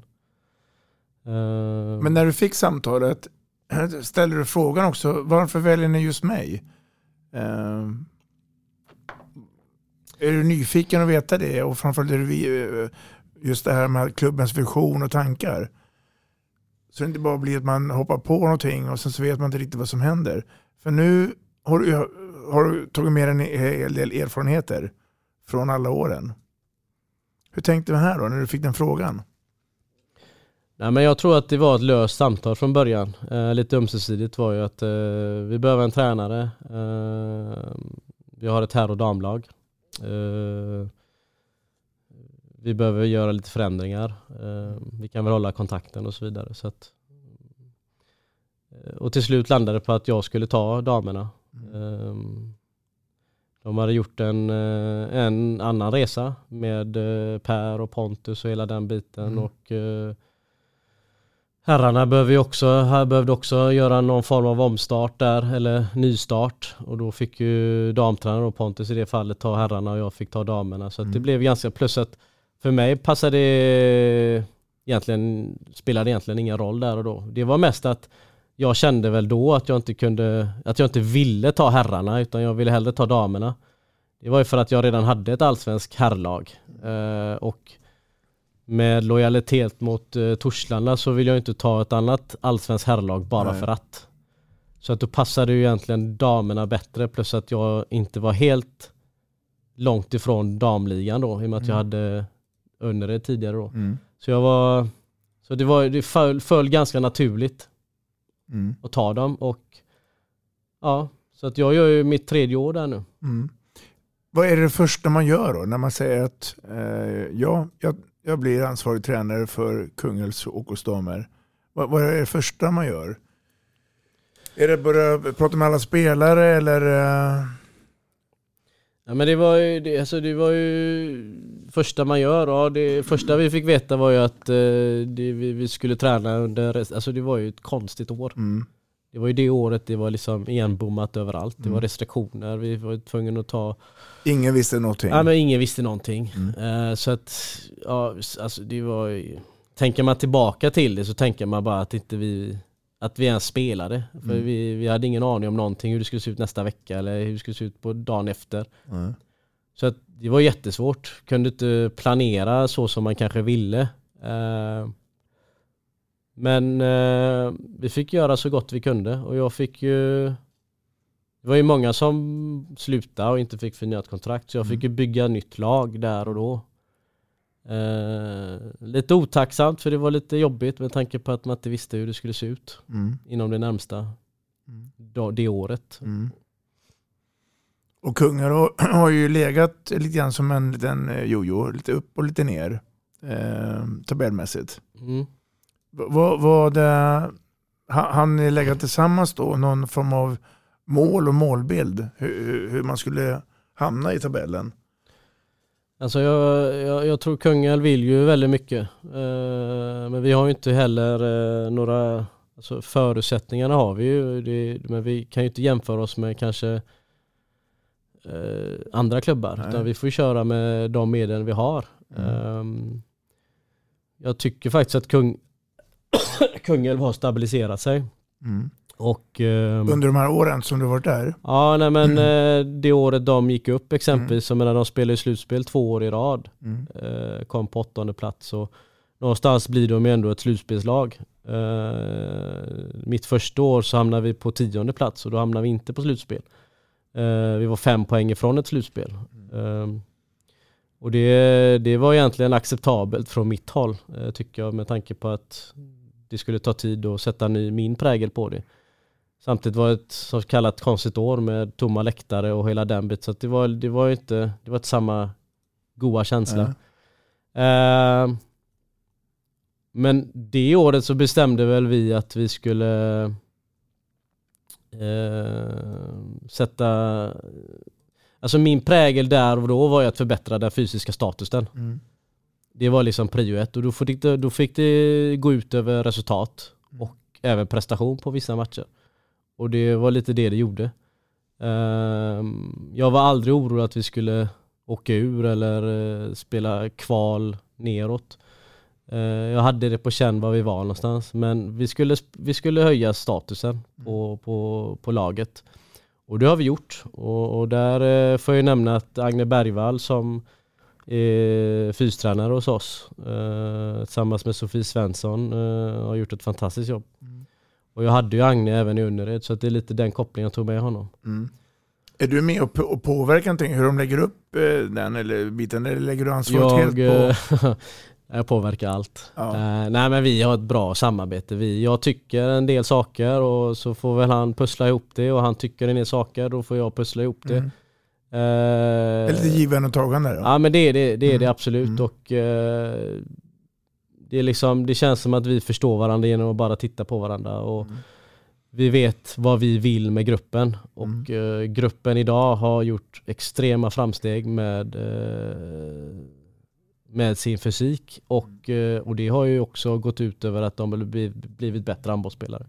Eh, Men när du fick samtalet, ställde du frågan också, varför väljer ni just mig? Är du nyfiken att veta det? Och framförallt är du eh, just det här med klubbens vision och tankar. Så det inte bara blir att man hoppar på någonting och sen så vet man inte riktigt vad som händer. För nu har du, har du tagit med dig en hel del erfarenheter från alla åren. Hur tänkte du här då när du fick den frågan? Nej, men jag tror att det var ett löst samtal från början. Eh, lite ömsesidigt var ju att eh, vi behöver en tränare. Eh, vi har ett herr och damlag. Eh, vi behöver göra lite förändringar. Eh, vi kan väl hålla kontakten och så vidare. Så att, eh, och till slut landade det på att jag skulle ta damerna. Eh, de hade gjort en, en annan resa med Per och Pontus och hela den biten. Mm. Och Herrarna behöver ju också, behövde också göra någon form av omstart där, eller nystart. Och då fick ju damtränaren och Pontus i det fallet ta herrarna och jag fick ta damerna. Så att det Mm. blev ganska, plus att för mig passade det egentligen, spelade egentligen ingen roll där och då. Det var mest att jag kände väl då att jag inte kunde, att jag inte ville ta herrarna utan jag ville hellre ta damerna. Det var ju för att jag redan hade ett allsvensk herrlag. Eh, och med lojalitet mot eh, Torslanda så vill jag inte ta ett annat allsvenskt herrlag bara Nej. för att. Så att då passade ju egentligen damerna bättre plus att jag inte var helt långt ifrån damligan då i och med att jag hade under det tidigare då. Mm. Så jag var, så det var, det föll, föll ganska naturligt Mm. att ta dem och ja, så att jag gör ju mitt tredje år där nu. Mm. Vad är det första man gör då när man säger att eh, ja, jag, jag blir ansvarig tränare för Kungälvs damer. Vad, vad är det första man gör? Är det börja prata med alla spelare eller? eh, Ja men det var ju, det, alltså det var ju första man gör. Ja, det första vi fick veta var ju att eh, det, vi, vi skulle träna under, alltså det var ju ett konstigt år. Mm. Det var ju det året det var liksom igenbommat överallt. Det Mm. var restriktioner, vi var tvungna att ta Ingen visste någonting. Ja men ingen visste någonting. Mm. Eh, så att, ja alltså det var ju, Tänker man tillbaka till det så tänker man bara att inte vi att vi ens spelade. För Mm. vi, vi hade ingen aning om någonting, hur det skulle se ut nästa vecka eller hur det skulle se ut på dagen efter. Mm. Så att det var jättesvårt. Kunde inte planera så som man kanske ville. Eh, Men eh, vi fick göra så gott vi kunde och jag fick ju Det var ju många som slutade och inte fick förnyat kontrakt så jag fick ju bygga nytt lag där och då. Eh, lite otacksamt för det var lite jobbigt med tanke på att man inte visste hur det skulle se ut Mm. inom det närmsta då, det året. Mm. Och kungar har, har ju legat lite grann som en liten eh, jojo, lite upp och lite ner eh, tabellmässigt. Mm. V- Vad vad det, han ni lägga tillsammans då någon form av mål och målbild hur, hur- man skulle hamna i tabellen? Alltså jag, jag, jag tror Kungälv vill ju väldigt mycket. Eh, men vi har ju inte heller eh, några alltså förutsättningarna har vi ju. Det, men vi kan ju inte jämföra oss med kanske eh, andra klubbar. Nej. Utan vi får köra med de medel vi har. Mm. Ehm, jag tycker faktiskt att Kung, Kungälv har stabiliserat sig. Mm. Och, ehm, Under de här åren som du varit där? Ja, nej men eh, det året de gick upp exempelvis, jag menar de spelade i slutspel två år i rad. Mm. Eh, kom på åttonde plats och någonstans blir de ju ändå ett slutspelslag. Eh, mitt första år så hamnade vi på tionde plats och då hamnade vi inte på slutspel. Eh, vi var fem poäng ifrån ett slutspel. Eh, och det, det var egentligen acceptabelt från mitt håll eh, tycker jag med tanke på att det skulle ta tid att sätta ny, min prägel på det. Samtidigt var det ett så kallat konstigt år med tomma läktare och hela den biten. Så det var, det var inte, det var inte samma goa känsla. Eh, men det året så bestämde väl vi att vi skulle eh, sätta Alltså min prägel där och då var ju att förbättra den fysiska statusen. Mm. Det var liksom prio ett och då fick, det, då fick det gå ut över resultat och även prestation på vissa matcher. Och det var lite det det gjorde. Ehm, Jag var aldrig orolig att vi skulle åka ur eller eh, spela kval neråt. Eh, Jag hade det på känn var vi var någonstans men vi skulle, vi skulle höja statusen på, på, på laget. Och det har vi gjort. Och, och där eh, får jag nämna att Agne Bergvall som är fystränare hos oss eh, tillsammans med Sofie Svensson eh, har gjort ett fantastiskt jobb. Och jag hade ju Agne även i Underred så det är lite den kopplingen jag tog med honom. Mm. Är du med och, och påverkar någonting hur de lägger upp eh, den eller biten eller lägger du ansvaret helt Jag, på? eh, jag påverkar allt. Ja. Eh, nej men vi har ett bra samarbete. Vi, jag tycker en del saker och så får väl han pussla ihop det och han tycker en del saker då får jag pussla ihop det. Mm. Eh, Det är lite givande och tagande. Då. Ja men det är det, det, är det Mm. absolut Mm. och eh, det, är liksom, det känns som att vi förstår varandra genom att bara titta på varandra och Mm. vi vet vad vi vill med gruppen och eh, gruppen idag har gjort extrema framsteg med, eh, med sin fysik och, eh, och det har ju också gått ut över att de har blivit, blivit bättre handbollsspelare.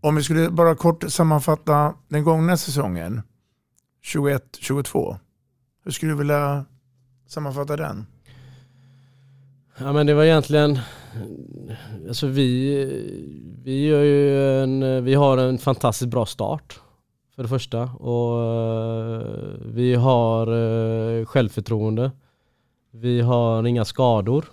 Om vi skulle bara kort sammanfatta den gångna säsongen, 21-22. Hur skulle du vilja sammanfatta den? Ja men det var egentligen, alltså vi, vi, gör ju en, vi har en fantastiskt bra start för det första och eh, vi har eh, självförtroende. Vi har inga skador.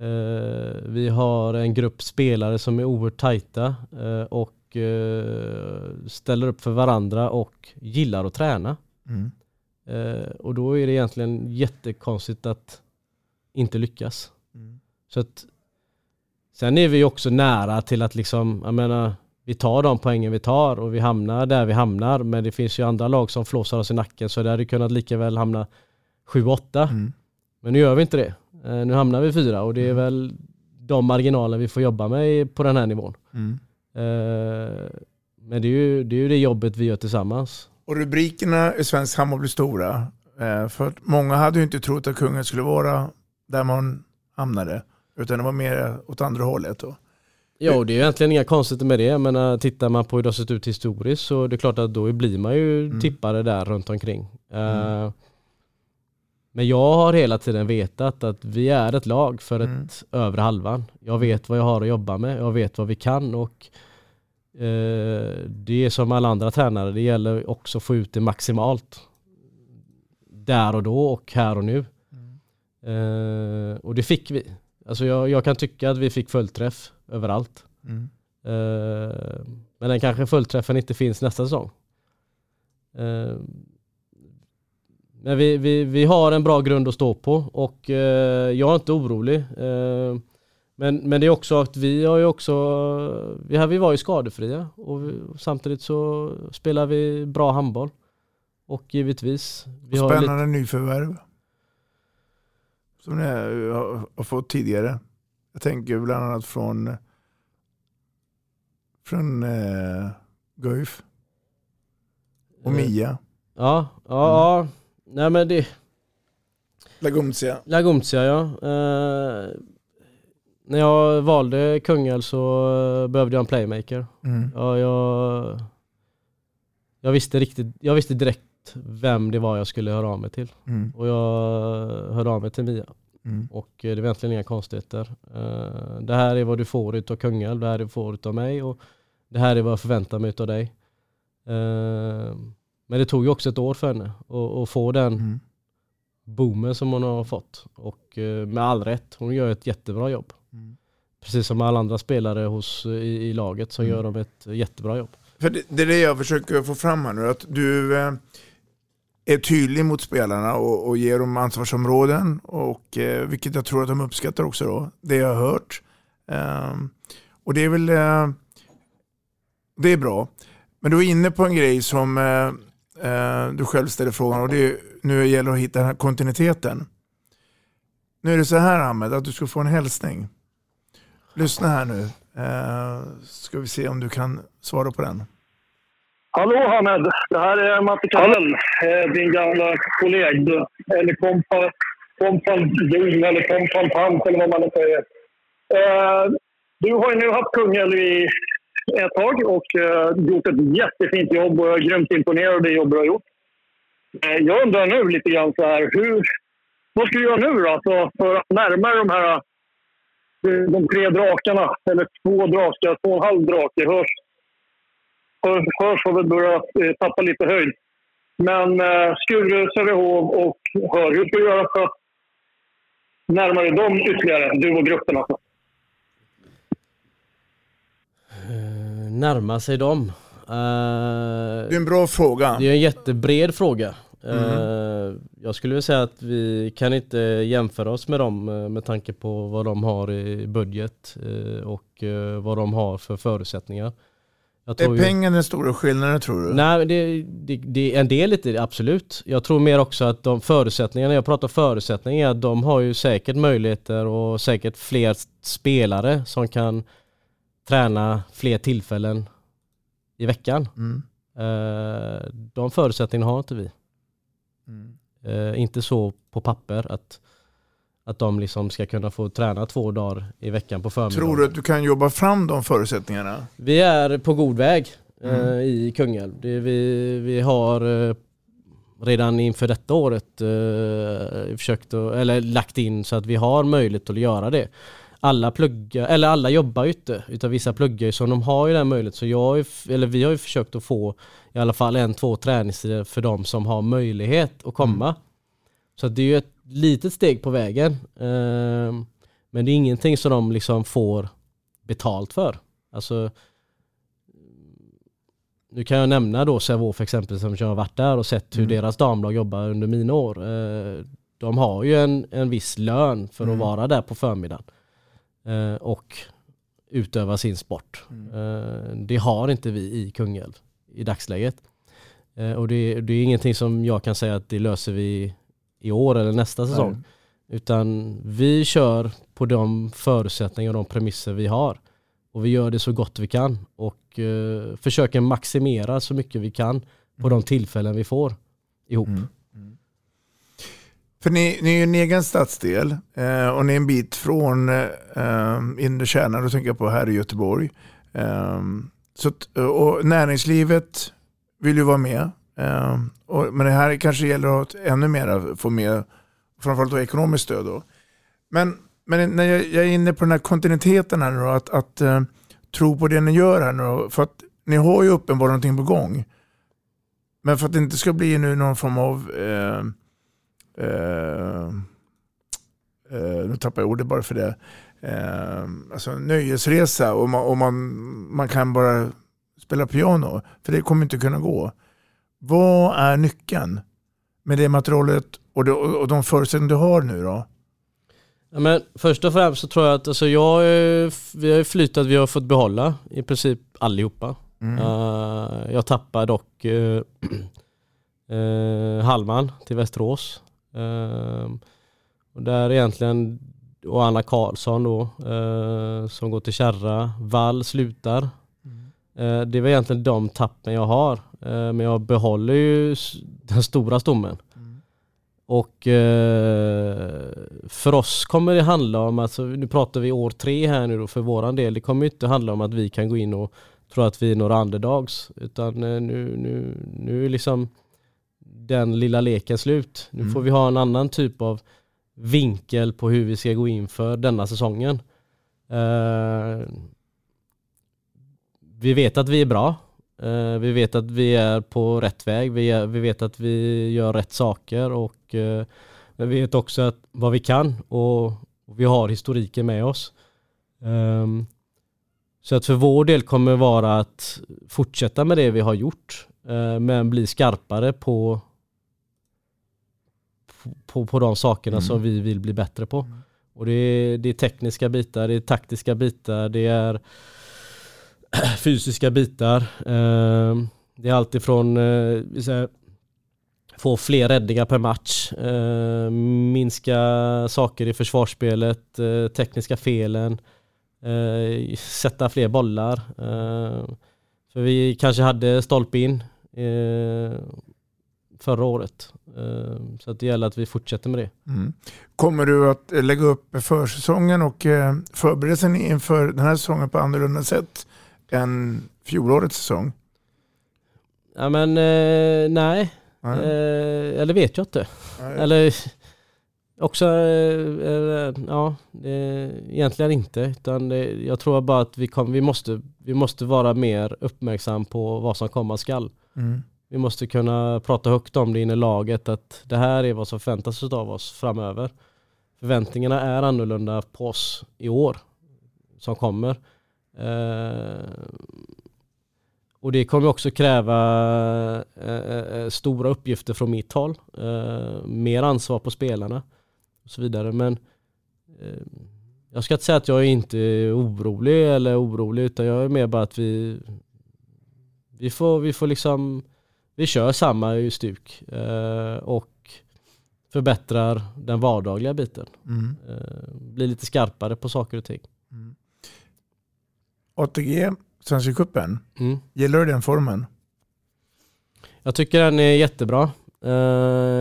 Eh, Vi har en grupp spelare som är oerhört tajta eh, och eh, ställer upp för varandra och gillar att träna. Mm. Och då är det egentligen jättekonstigt att inte lyckas. Mm. Så att Sen är vi också nära till att liksom, jag menar, vi tar de poängen vi tar och vi hamnar där vi hamnar. Men det finns ju andra lag som flåsar oss i nacken så det hade kunnat lika väl hamna 7-8. Mm. Men nu gör vi inte det. Eh, nu hamnar vi fyra och det är väl de marginaler vi får jobba med på den här nivån. Mm. Eh, men det är, ju, det är ju det jobbet vi gör tillsammans. Och rubrikerna i svensk handboll blir stora. Eh, för många hade ju inte trott att kungen skulle vara där man hamnade. Utan det var mer åt andra hållet. Då. Ja, det är ju egentligen inga konstigheter med det. Menar, tittar man på hur det har sett ut historiskt så det är klart att då blir man ju Mm. tippare där runt omkring. Eh, Men jag har hela tiden vetat att vi är ett lag för Mm. ett övre halvan. Jag vet vad jag har att jobba med, jag vet vad vi kan och eh, det är som alla andra tränare, det gäller också att få ut det maximalt. Där och då och här och nu. Eh, och det fick vi. Alltså jag, jag kan tycka att vi fick fullträff överallt. Mm. Eh, men den kanske fullträffen inte finns nästa säsong. Men vi, vi, vi har en bra grund att stå på och eh, jag är inte orolig. Eh, men, men det är också att vi har ju också, vi, här, vi var ju skadefria och, vi, och samtidigt så spelar vi bra handboll. Och givetvis. Vi har lite, Spännande nyförvärv. Som ni har, fått tidigare. Jag tänker bland annat från, från eh, Guif. Och Eh, Mia. ja, ja, ja. Nej men det, Lagumtia. Lagumtia ja. Eh, när jag valde Kungälv så eh, behövde jag en playmaker. Mm. Ja, jag, jag, visste riktigt, jag visste direkt vem det var jag skulle höra av mig till. Mm. Och jag hörde av mig till Mia. Mm. Och eh, det var egentligen inga konstigheter. Eh, det här är vad du får utav Kungälv, det här är vad du får utav mig och det här är vad jag förväntar mig utav dig. Eh, men det tog ju också ett år för henne att- få den Mm. boomen som hon har fått. Och eh, med all rätt, hon gör ett jättebra jobb. Mm. Precis som alla andra spelare hos, i, i laget så Mm. gör de ett jättebra jobb. För det, det är det jag försöker få fram här nu. Att du eh, är tydlig mot spelarna och, och ger dem ansvarsområden. Och, eh, vilket jag tror att de uppskattar också då. Det jag har hört. Ehm, och det är väl eh, det är bra. Men du är inne på en grej som eh, eh, Eh, du själv ställer frågan och det är, nu gäller det att hitta den här kontinuiteten. Nu är det så här Ahmed, att du ska få en hälsning. Lyssna här nu. Eh, ska vi se om du kan svara på den. Hallå Hamed! Det här är Matte Kallel, eh, din gamla kolleg. Eller kompa- kompanjon eller kompampant eller vad man nu säger. Eh, Du har ju nu haft Kungälv i ett tag och eh, gjort ett jättefint jobb och jag är grymt imponerad av det jobb du har gjort. Eh, Jag undrar nu lite grann så här, hur, vad ska du göra nu då? Alltså för att närma dig de här eh, de tre drakarna, eller två drakar, två och en halv drake, hörs hörs, hörs har väl börjat eh, tappa lite höjd. Men eh, Skure, Sävehof och Hör, hur ska du göra för att närma dig dem ytterligare, du och gruppen alltså? Eh, Närma sig dem. Eh, Det är en bra fråga. Det är en jättebred fråga. Mm. Jag skulle vilja säga att vi kan inte jämföra oss med dem eh, med tanke på vad de har i budget och vad de har för förutsättningar. Jag Är ju- pengen den stora skillnaden tror du? Nej, det, det, det är en del det, absolut. Jag tror mer också att de förutsättningarna, jag pratar förutsättningar, de har ju säkert möjligheter och säkert fler spelare som kan träna fler tillfällen i veckan. Mm. Eh, De förutsättningarna har inte vi. Mm. Eh, Inte så på papper att, att de liksom ska kunna få träna två dagar i veckan på förmiddagen. Tror du att du kan jobba fram de förutsättningarna? Vi är på god väg eh, Mm. i Kungälv. Vi, vi har redan inför detta året försökt att, eller lagt in så att vi har möjlighet att göra det. Alla pluggar, eller alla jobbar ju inte, utan vissa pluggar ju så de har ju den möjligheten. Så jag ju, eller vi har ju försökt att få i alla fall en, två träningstider för de som har möjlighet att komma. Så att det är ju ett litet steg på vägen. Eh, men det är ingenting som de liksom får betalt för. Alltså nu kan jag nämna då Sävehof exempel som jag har varit där och sett hur Mm. deras damlag jobbar under mina år. Eh, De har ju en, en viss lön för Mm. att vara där på förmiddagen. Eh, Och utöva sin sport. Mm. Eh, Det har inte vi i Kungälv i dagsläget. Eh, Och det, det är ingenting som jag kan säga att det löser vi i år eller nästa säsong. Utan vi kör på de förutsättningar och de premisser vi har. Och vi gör det så gott vi kan och eh, försöker maximera så mycket vi kan på de tillfällen vi får ihop. Mm. För ni, ni är ju en egen stadsdel eh, och ni är en bit från eh, inre kärnan, då tänker jag på här i Göteborg. Eh, så och näringslivet vill ju vara med. Eh, och, men det här kanske gäller att ännu mer få med, framförallt då ekonomiskt stöd. Då. Men, men när jag, jag, är inne på den här kontinuiteten här nu då, att, att eh, tro på det ni gör här nu då, för att ni har ju uppenbarligen någonting på gång. Men för att det inte ska bli nu någon form av eh, uh, uh, nu tappar jag ordet bara för det. alltså nöjesresa och, man, och man, man kan bara spela piano. För det kommer inte kunna gå. Vad är nyckeln med det materialet och, det, och de förutsättningar du har nu då? Ja, men först och främst så tror jag att alltså jag, vi har flyttat, vi har fått behålla i princip allihopa. Mm. Uh, jag tappar dock uh, uh, Hallman till Västerås. Uh, och där egentligen, och Anna Karlsson då, som går till Kärra. Wall slutar. Mm. det var egentligen de tappen jag har. men jag behåller ju den stora stommen. Och eh, för oss kommer det handla om, alltså, nu pratar vi år tre här nu då för våran del, det kommer inte handla om att vi kan gå in och tro att vi är några underdogs. Utan eh, nu, nu, nu är liksom den lilla leken slut. Nu mm. får vi ha en annan typ av vinkel på hur vi ska gå in för denna säsongen. Eh, vi vet att vi är bra. Eh, vi vet att vi är på rätt väg, vi, är, vi vet att vi gör rätt saker och uh, vi vet också att, vad vi kan och, och vi har historiken med oss. Um, så att för vår del kommer vara att fortsätta med det vi har gjort uh, men bli skarpare på, på, på de sakerna mm. som vi vill bli bättre på. Mm. Och det är, det är tekniska bitar, det är taktiska bitar, det är fysiska bitar. Ehm, det är alltifrån eh, få fler räddningar per match, ehm, minska saker i försvarsspelet, eh, tekniska felen, eh, sätta fler bollar. Ehm, för vi kanske hade stolpe in förra året. Så att det gäller att vi fortsätter med det. Mm. Kommer du att lägga upp försäsongen och förberedelsen inför den här säsongen på annorlunda sätt än fjolårets säsong? Ja men eh, nej, nej. Eh, eller vet jag inte. Nej. Eller också, eh, ja, egentligen inte. Utan jag tror bara att vi, kom, vi, måste, vi måste vara mer uppmärksam på vad som komma skall. Mm. Vi måste kunna prata högt om det inne i laget att det här är vad som förväntas av oss framöver. Förväntningarna är annorlunda på oss i år som kommer. Eh, och det kommer också kräva eh, eh stora uppgifter från mitt håll. Eh, mer ansvar på spelarna och så vidare. Men eh, jag ska inte säga att jag är inte är orolig eller orolig utan jag är mer bara att vi vi får, vi får liksom vi kör samma stuk och förbättrar den vardagliga biten. Mm. blir lite skarpare på saker och ting. Mm. ATG, Svenska cupen. Mm. Gillar du den formen? Jag tycker den är jättebra. Eh,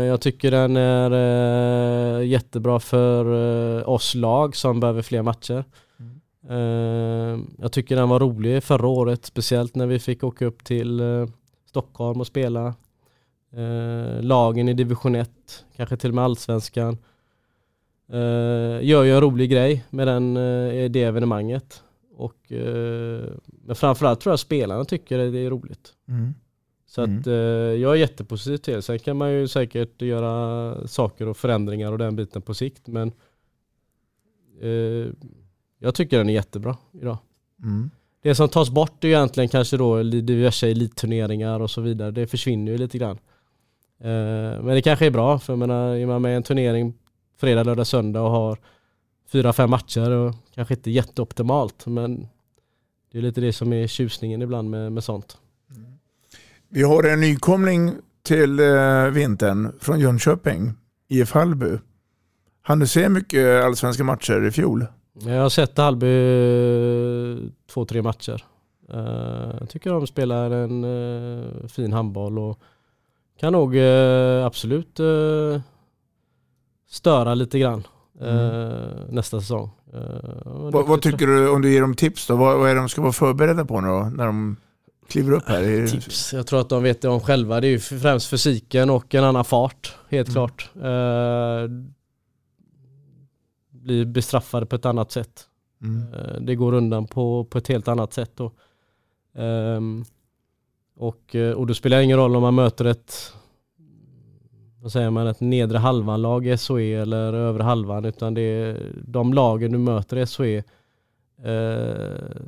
jag tycker den är eh, jättebra för eh, oss lag som behöver fler matcher. Mm. Jag tycker den var rolig förra året, speciellt när vi fick åka upp till Stockholm och spela lagen i division 1, kanske till och med allsvenskan. Gör ju en rolig grej med den, det evenemanget. Och, eh, men framförallt tror jag spelarna tycker det är roligt. Mm. Så att mm. eh, jag är jättepositiv till det. Sen kan man ju säkert göra saker och förändringar och den biten på sikt. Men eh, jag tycker den är jättebra idag. Mm. Det som tas bort är egentligen kanske då diverse elitturneringar och så vidare. Det försvinner ju lite grann. Eh, men det kanske är bra för jag menar, är man med i en turnering fredag, lördag, söndag och har fyra, fem matcher och kanske inte jätteoptimalt men det är lite det som är tjusningen ibland med, med sånt. Mm. Vi har en nykomling till eh, vintern från Jönköping, IF Hallby. Han du se mycket allsvenska matcher i fjol? Jag har sett Hallby två, tre matcher. Eh, Jag tycker de spelar en eh, fin handboll och kan nog eh, absolut eh, störa lite grann eh, nästa säsong. Eh, Vad, vad tycker du om du ger dem tips då? Vad, vad är det de ska vara förberedda på nu då? När de kliver upp här? Tips. Jag tror att de vet det om själva. Det är ju främst fysiken och en annan fart, helt klart. Blir bestraffade på ett annat sätt. Mm. Eh, det går undan på, på ett helt annat sätt. Då. Ehm, och, eh, och då spelar det ingen roll om man möter ett vad säger man, ett nedre halvan-lag i SOE eller övre halvan utan det är de lagen du möter i SOE eh,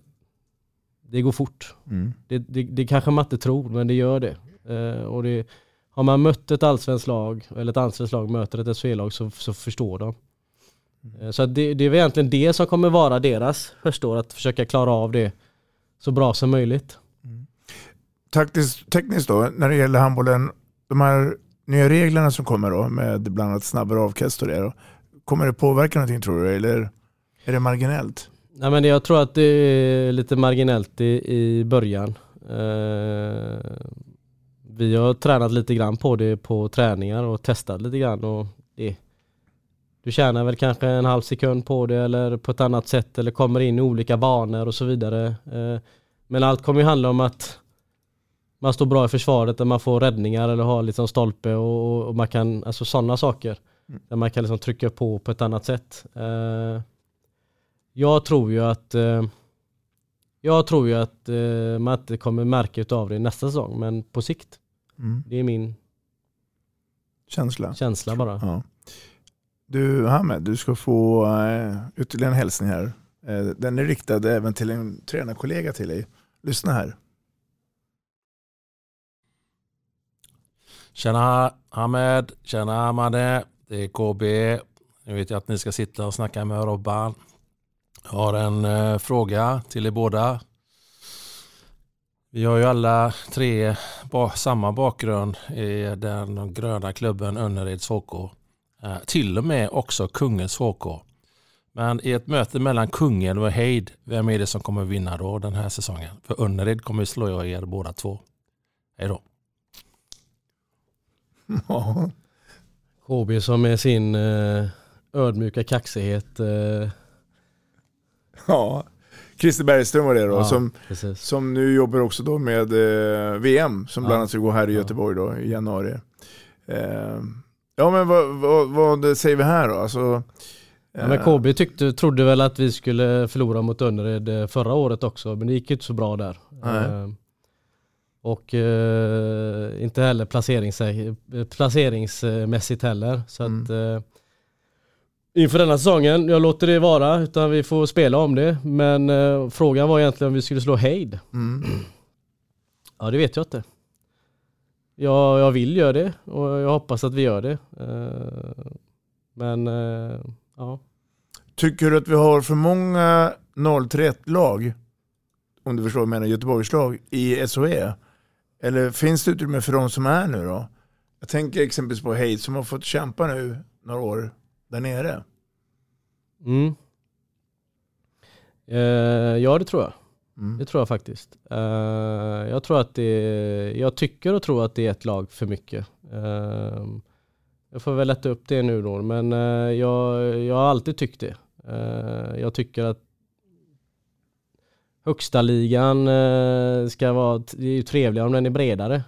det går fort. Mm. Det, det, det kanske man inte tror, men det gör det. Eh, och det har man mött ett allsvenskt lag, eller ett allsvenskt lag möter ett SHE-lag så, så förstår de. Eh, så det, det är väl egentligen det som kommer vara deras första år, att försöka klara av det så bra som möjligt. Taktiskt, tekniskt då, när det gäller handbollen, de här nya reglerna som kommer då med bland annat snabbare avkast och det då, kommer det påverka någonting tror du eller är det marginellt? Nej, men jag tror att det är lite marginellt i, i början. Eh, vi har tränat lite grann på det på träningar och testat lite grann. Och det, du tjänar väl kanske en halv sekund på det eller på ett annat sätt eller kommer in i olika banor och så vidare. Eh, men allt kommer ju handla om att man står bra i försvaret där man får räddningar eller har liksom stolpe och, och man kan, alltså sådana saker. Där man kan liksom trycka på på ett annat sätt. Eh, jag tror ju att eh, jag tror ju att man inte kommer märka utav det nästa säsong men på sikt. Mm. Det är min Känsla? känsla bara. Ja. Du Hamed, du ska få eh, ytterligare en hälsning här. Eh, den är riktad även till en tränarkollega till dig. Lyssna här. Tjena Hamed, tjena Amade, det är KB. Nu vet jag att ni ska sitta och snacka med Robban. Jag har en eh, fråga till er båda. Vi har ju alla tre ba samma bakgrund i den gröna klubben Önnereds HK. Eh, till och med också Kungens HK. Men i ett möte mellan Kungen och Heid, vem är det som kommer vinna då den här säsongen? För Önnered kommer slå er båda två. Hej då. Ja. KB som med sin eh, ödmjuka kaxighet. Eh, Ja, Christer Bergström var det då, Ja, som, precis. som nu jobbar också då med VM som bland annat ska gå här i Göteborg då, i januari. Eh, ja men vad, vad, vad säger vi här då? Alltså, Ja, men KB tyckte, trodde väl att vi skulle förlora mot Önnered eh, förra året också men det gick inte så bra där. Nej. Eh, och eh, inte heller placerings, placeringsmässigt heller. Så att, eh, inför denna säsongen, jag låter det vara utan vi får spela om det. Men eh, frågan var egentligen om vi skulle slå Heid. Mm. Ja det vet jag inte. Jag, jag vill göra det och jag hoppas att vi gör det. Eh, men eh, ja. Tycker du att vi har för många 0-3-lag, om du förstår vad jag menar, Göteborgslag i SOE? Eller finns det utrymme för de som är nu då? Jag tänker exempelvis på Heid som har fått kämpa nu några år där nere. Mm. Eh, ja det tror jag. Mm. Det tror jag faktiskt. Uh, jag tror att det jag tycker och tror att det är ett lag för mycket. Uh, jag får väl lätta upp det nu då men uh, jag, jag har alltid tyckt det. Jag tycker att högsta ligan ska vara, det är ju trevligare om den är bredare.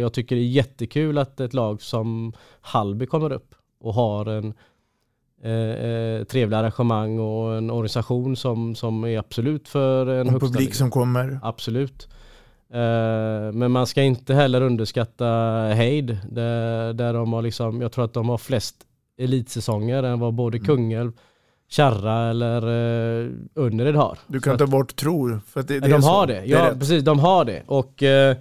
Jag tycker det är jättekul att ett lag som Hallby kommer upp och har en eh, eh, trevliga arrangemang och en organisation som, som är absolut för en högsta publik som kommer. Absolut. Eh, men man ska inte heller underskatta Heid där, där de har liksom, jag tror att de har flest elitsäsonger än vad både Mm. Kungälv, Kärra eller uh, Önnered har. Du kan ta bort tror. För det, det de så. har det, ja rätt. precis, de har det. Och, eh,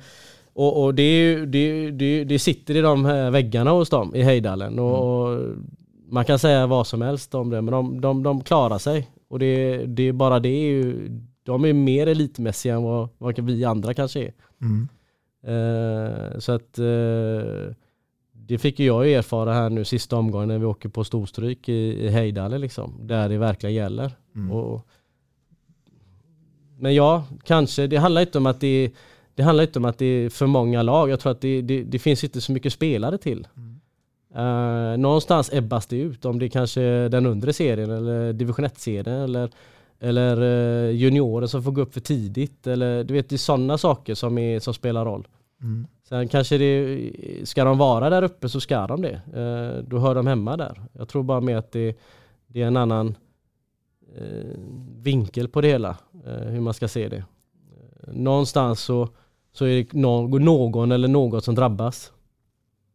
och, och det, är det, det, det sitter i de här väggarna hos dem i Hejdalen. Och, Mm. och man kan säga vad som helst om det, men de, de, de klarar sig. Och det, det är bara det är ju, de är mer elitmässiga än vad, vad vi andra kanske är. Mm. Eh, så att eh, det fick ju jag erfara här nu sista omgången när vi åker på storstryk i, i Hejdale liksom. Där det verkligen gäller. Mm. Och, men ja, kanske. Det handlar inte om att det, det handlar inte om att det är för många lag. Jag tror att det, det, det finns inte så mycket spelare till. Uh, någonstans ebbas det ut. Om det är kanske den undre serien eller division 1-serien eller, eller uh, juniorer som får gå upp för tidigt. Eller, du vet, det är sådana saker som, är, som spelar roll. Mm. Sen kanske det, ska de vara där uppe så ska de det. Uh, då hör de hemma där. Jag tror bara med att det, det är en annan vinkel på det hela. hur man ska se det. någonstans så, så är det någon eller något som drabbas.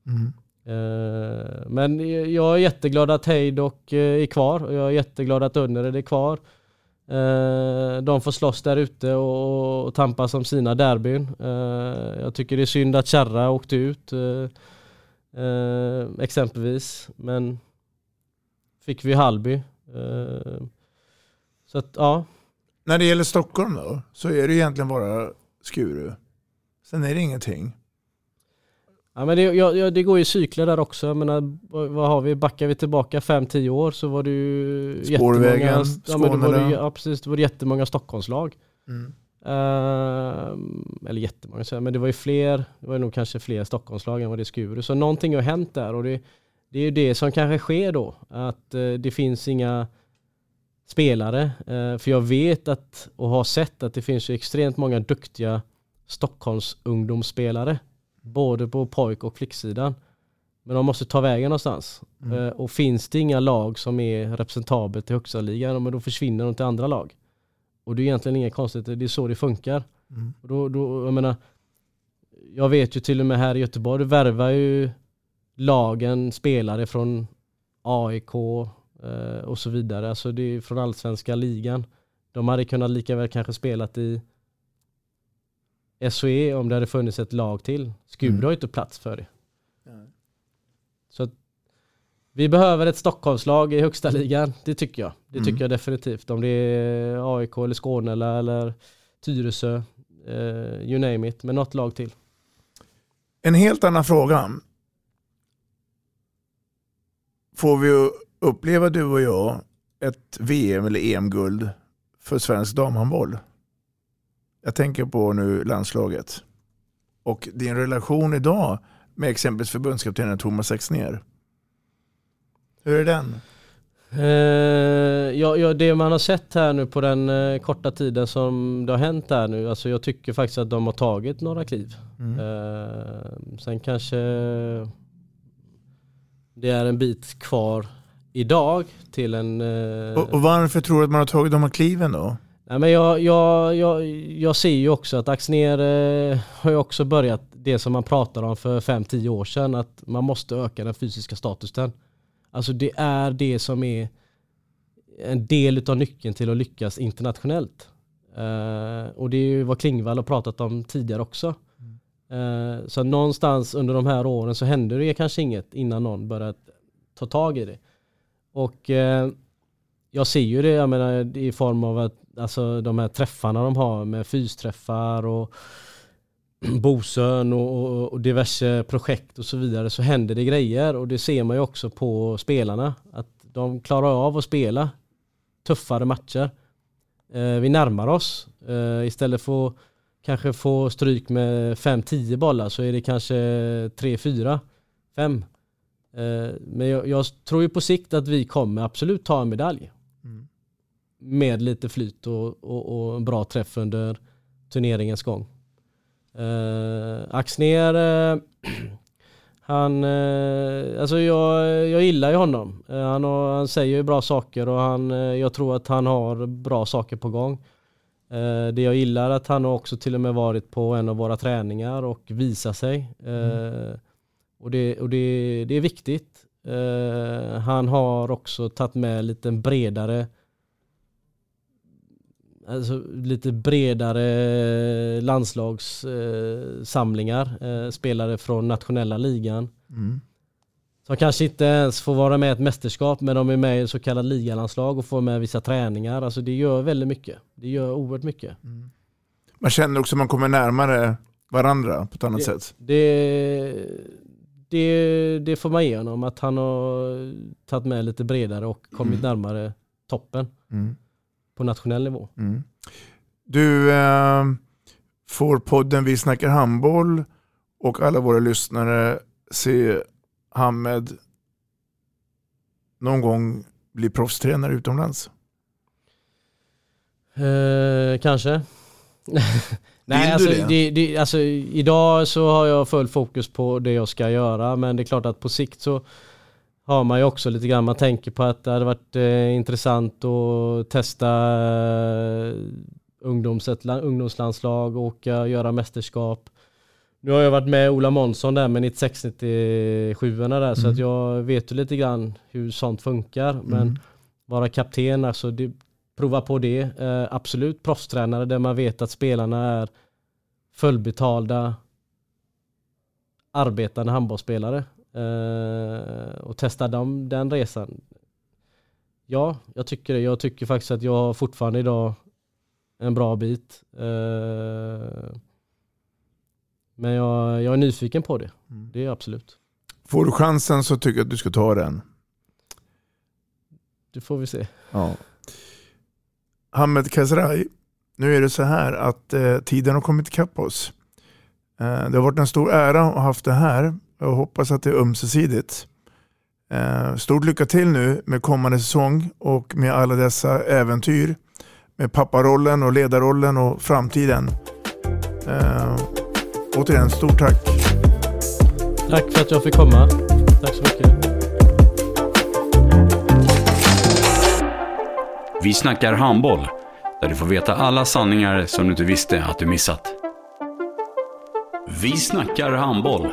Mm. Eh, men jag är jätteglad att Heidok eh, är kvar och jag är jätteglad att Önnered är kvar. Eh, de får slåss där ute och tampas om sina derbyn. Jag tycker det är synd att Kärra åkte ut exempelvis. Men fick vi Halby. Så att ja. När det gäller Stockholm då så är det egentligen bara Skuru. Sen är det ingenting. Ja, men det, ja, det går ju cykler där också. Jag menar, vad har vi? Backar vi tillbaka 5-10 år så var det ju Spårvägen, jättemånga, ja, men då var det, ja, precis, det var jättemånga Stockholmslag. Mm. Uh, eller jättemånga, men det var ju fler, det var nog kanske fler Stockholmslag än vad det är Skuru. Så någonting har hänt där och det, det är ju det som kanske sker då. Att uh, det finns inga spelare. Uh, för jag vet att, och har sett att det finns ju extremt många duktiga Stockholms ungdomsspelare både på pojk och flicksidan. Men de måste ta vägen någonstans. Mm. Eh, och finns det inga lag som är representabelt i högsta ligan, men då försvinner de till andra lag. Och det är egentligen inget konstigt, det är så det funkar. Mm. Och då, då, jag menar, jag vet ju till och med här i Göteborg, du värvar ju lagen spelare från AIK eh, och så vidare. Alltså det är från allsvenska ligan. De hade kunnat lika väl kanske spelat i SOE om det hade funnits ett lag till. Skuru Mm. har ju inte plats för det. Så att vi behöver ett Stockholmslag i högsta ligan. Det tycker jag. Det tycker Mm. jag definitivt. Om det är AIK eller Skåne eller, eller Tyresö. Eh, you name it. Men något lag till. En helt annan fråga. Får vi uppleva du och jag ett VM eller EM-guld för svensk damhandboll? Jag tänker på nu landslaget. Och din relation idag med exempelvis förbundskaptenen Thomas Exner. Hur är den? Eh, ja, ja, det man har sett här nu på den eh, korta tiden som det har hänt här nu, alltså jag tycker faktiskt att de har tagit några kliv. Mm. Eh, sen kanske det är en bit kvar idag till en... eh, Och, och varför tror du att man har tagit de här kliven då? Nej, men jag, jag, jag, jag ser ju också att Axner eh, har ju också börjat det som man pratade om för 5-10 år sedan, att man måste öka den fysiska statusen. Alltså det är det som är en del av nyckeln till att lyckas internationellt. Eh, och det är ju vad Klingvall har pratat om tidigare också. Eh, så någonstans under de här åren så hände det kanske inget innan någon började ta tag i det. Och eh, jag ser ju det, jag menar, i form av att alltså, de här träffarna de har med fysträffar och Bosön och, och, diverse projekt och så vidare så händer det grejer och det ser man ju också på spelarna att de klarar av att spela tuffare matcher. Eh, vi närmar oss. Eh, istället för att kanske få stryk med 5-10 bollar så är det kanske 3-4, 5. Eh, men jag, jag tror ju på sikt att vi kommer absolut ta en medalj. Mm. Med lite flyt och, och, och en bra träff under turneringens gång. Uh, Axner, eh, han, eh, alltså jag, jag gillar ju honom. Eh, han, har, han säger ju bra saker och han, eh, jag tror att han har bra saker på gång. Eh, det jag gillar är att han har också till och med varit på en av våra träningar och visat sig. Eh, och det, och det, det är viktigt. Eh, han har också tagit med lite bredare alltså lite bredare landslagssamlingar. Eh, spelare från nationella ligan. Mm. Som kanske inte ens får vara med i ett mästerskap men de är med i så kallad ligalandslag och får med vissa träningar. Alltså det gör väldigt mycket. Det gör oerhört mycket. Man känner också att man kommer närmare varandra på ett annat det, sätt. Det, det, det får man ge honom, att han har tagit med lite bredare och kommit närmare toppen Mm. På nationell nivå. Mm. Du eh, får podden Vi snackar handboll och alla våra lyssnare se Hamed någon gång bli proffstränare utomlands? Eh, kanske. Nej, alltså, det? det, det, alltså, idag så har jag full fokus på det jag ska göra men det är klart att på sikt så har man ju också lite grann, man tänker på att det hade varit eh, intressant att testa eh, ungdoms, ett, la- ungdomslandslag, åka, göra mästerskap. Nu har jag varit med Ola Månsson där med 96-97 där så Mm. att jag vet ju lite grann hur sånt funkar men Mm. vara kapten, alltså det, prova på det. Eh, absolut proffstränare där man vet att spelarna är fullbetalda arbetande handbollsspelare. Eh, och testa dem, den resan. Ja, jag tycker det. Jag tycker faktiskt att jag har fortfarande idag en bra bit. Eh, men jag, jag är nyfiken på det. Det är jag absolut. Får du chansen så tycker jag att du ska ta den. Det får vi se. Ja. Hamed Kazrai, nu är det så här att eh, tiden har kommit ikapp oss. Eh, det har varit en stor ära att ha haft det här. Jag hoppas att det är ömsesidigt. Eh, stort lycka till nu med kommande säsong och med alla dessa äventyr. Med papparollen och ledarrollen och framtiden. Eh, återigen, stort tack. Tack för att jag fick komma. Tack så mycket. Vi snackar handboll, där du får veta alla sanningar som du inte visste att du missat. Vi snackar handboll.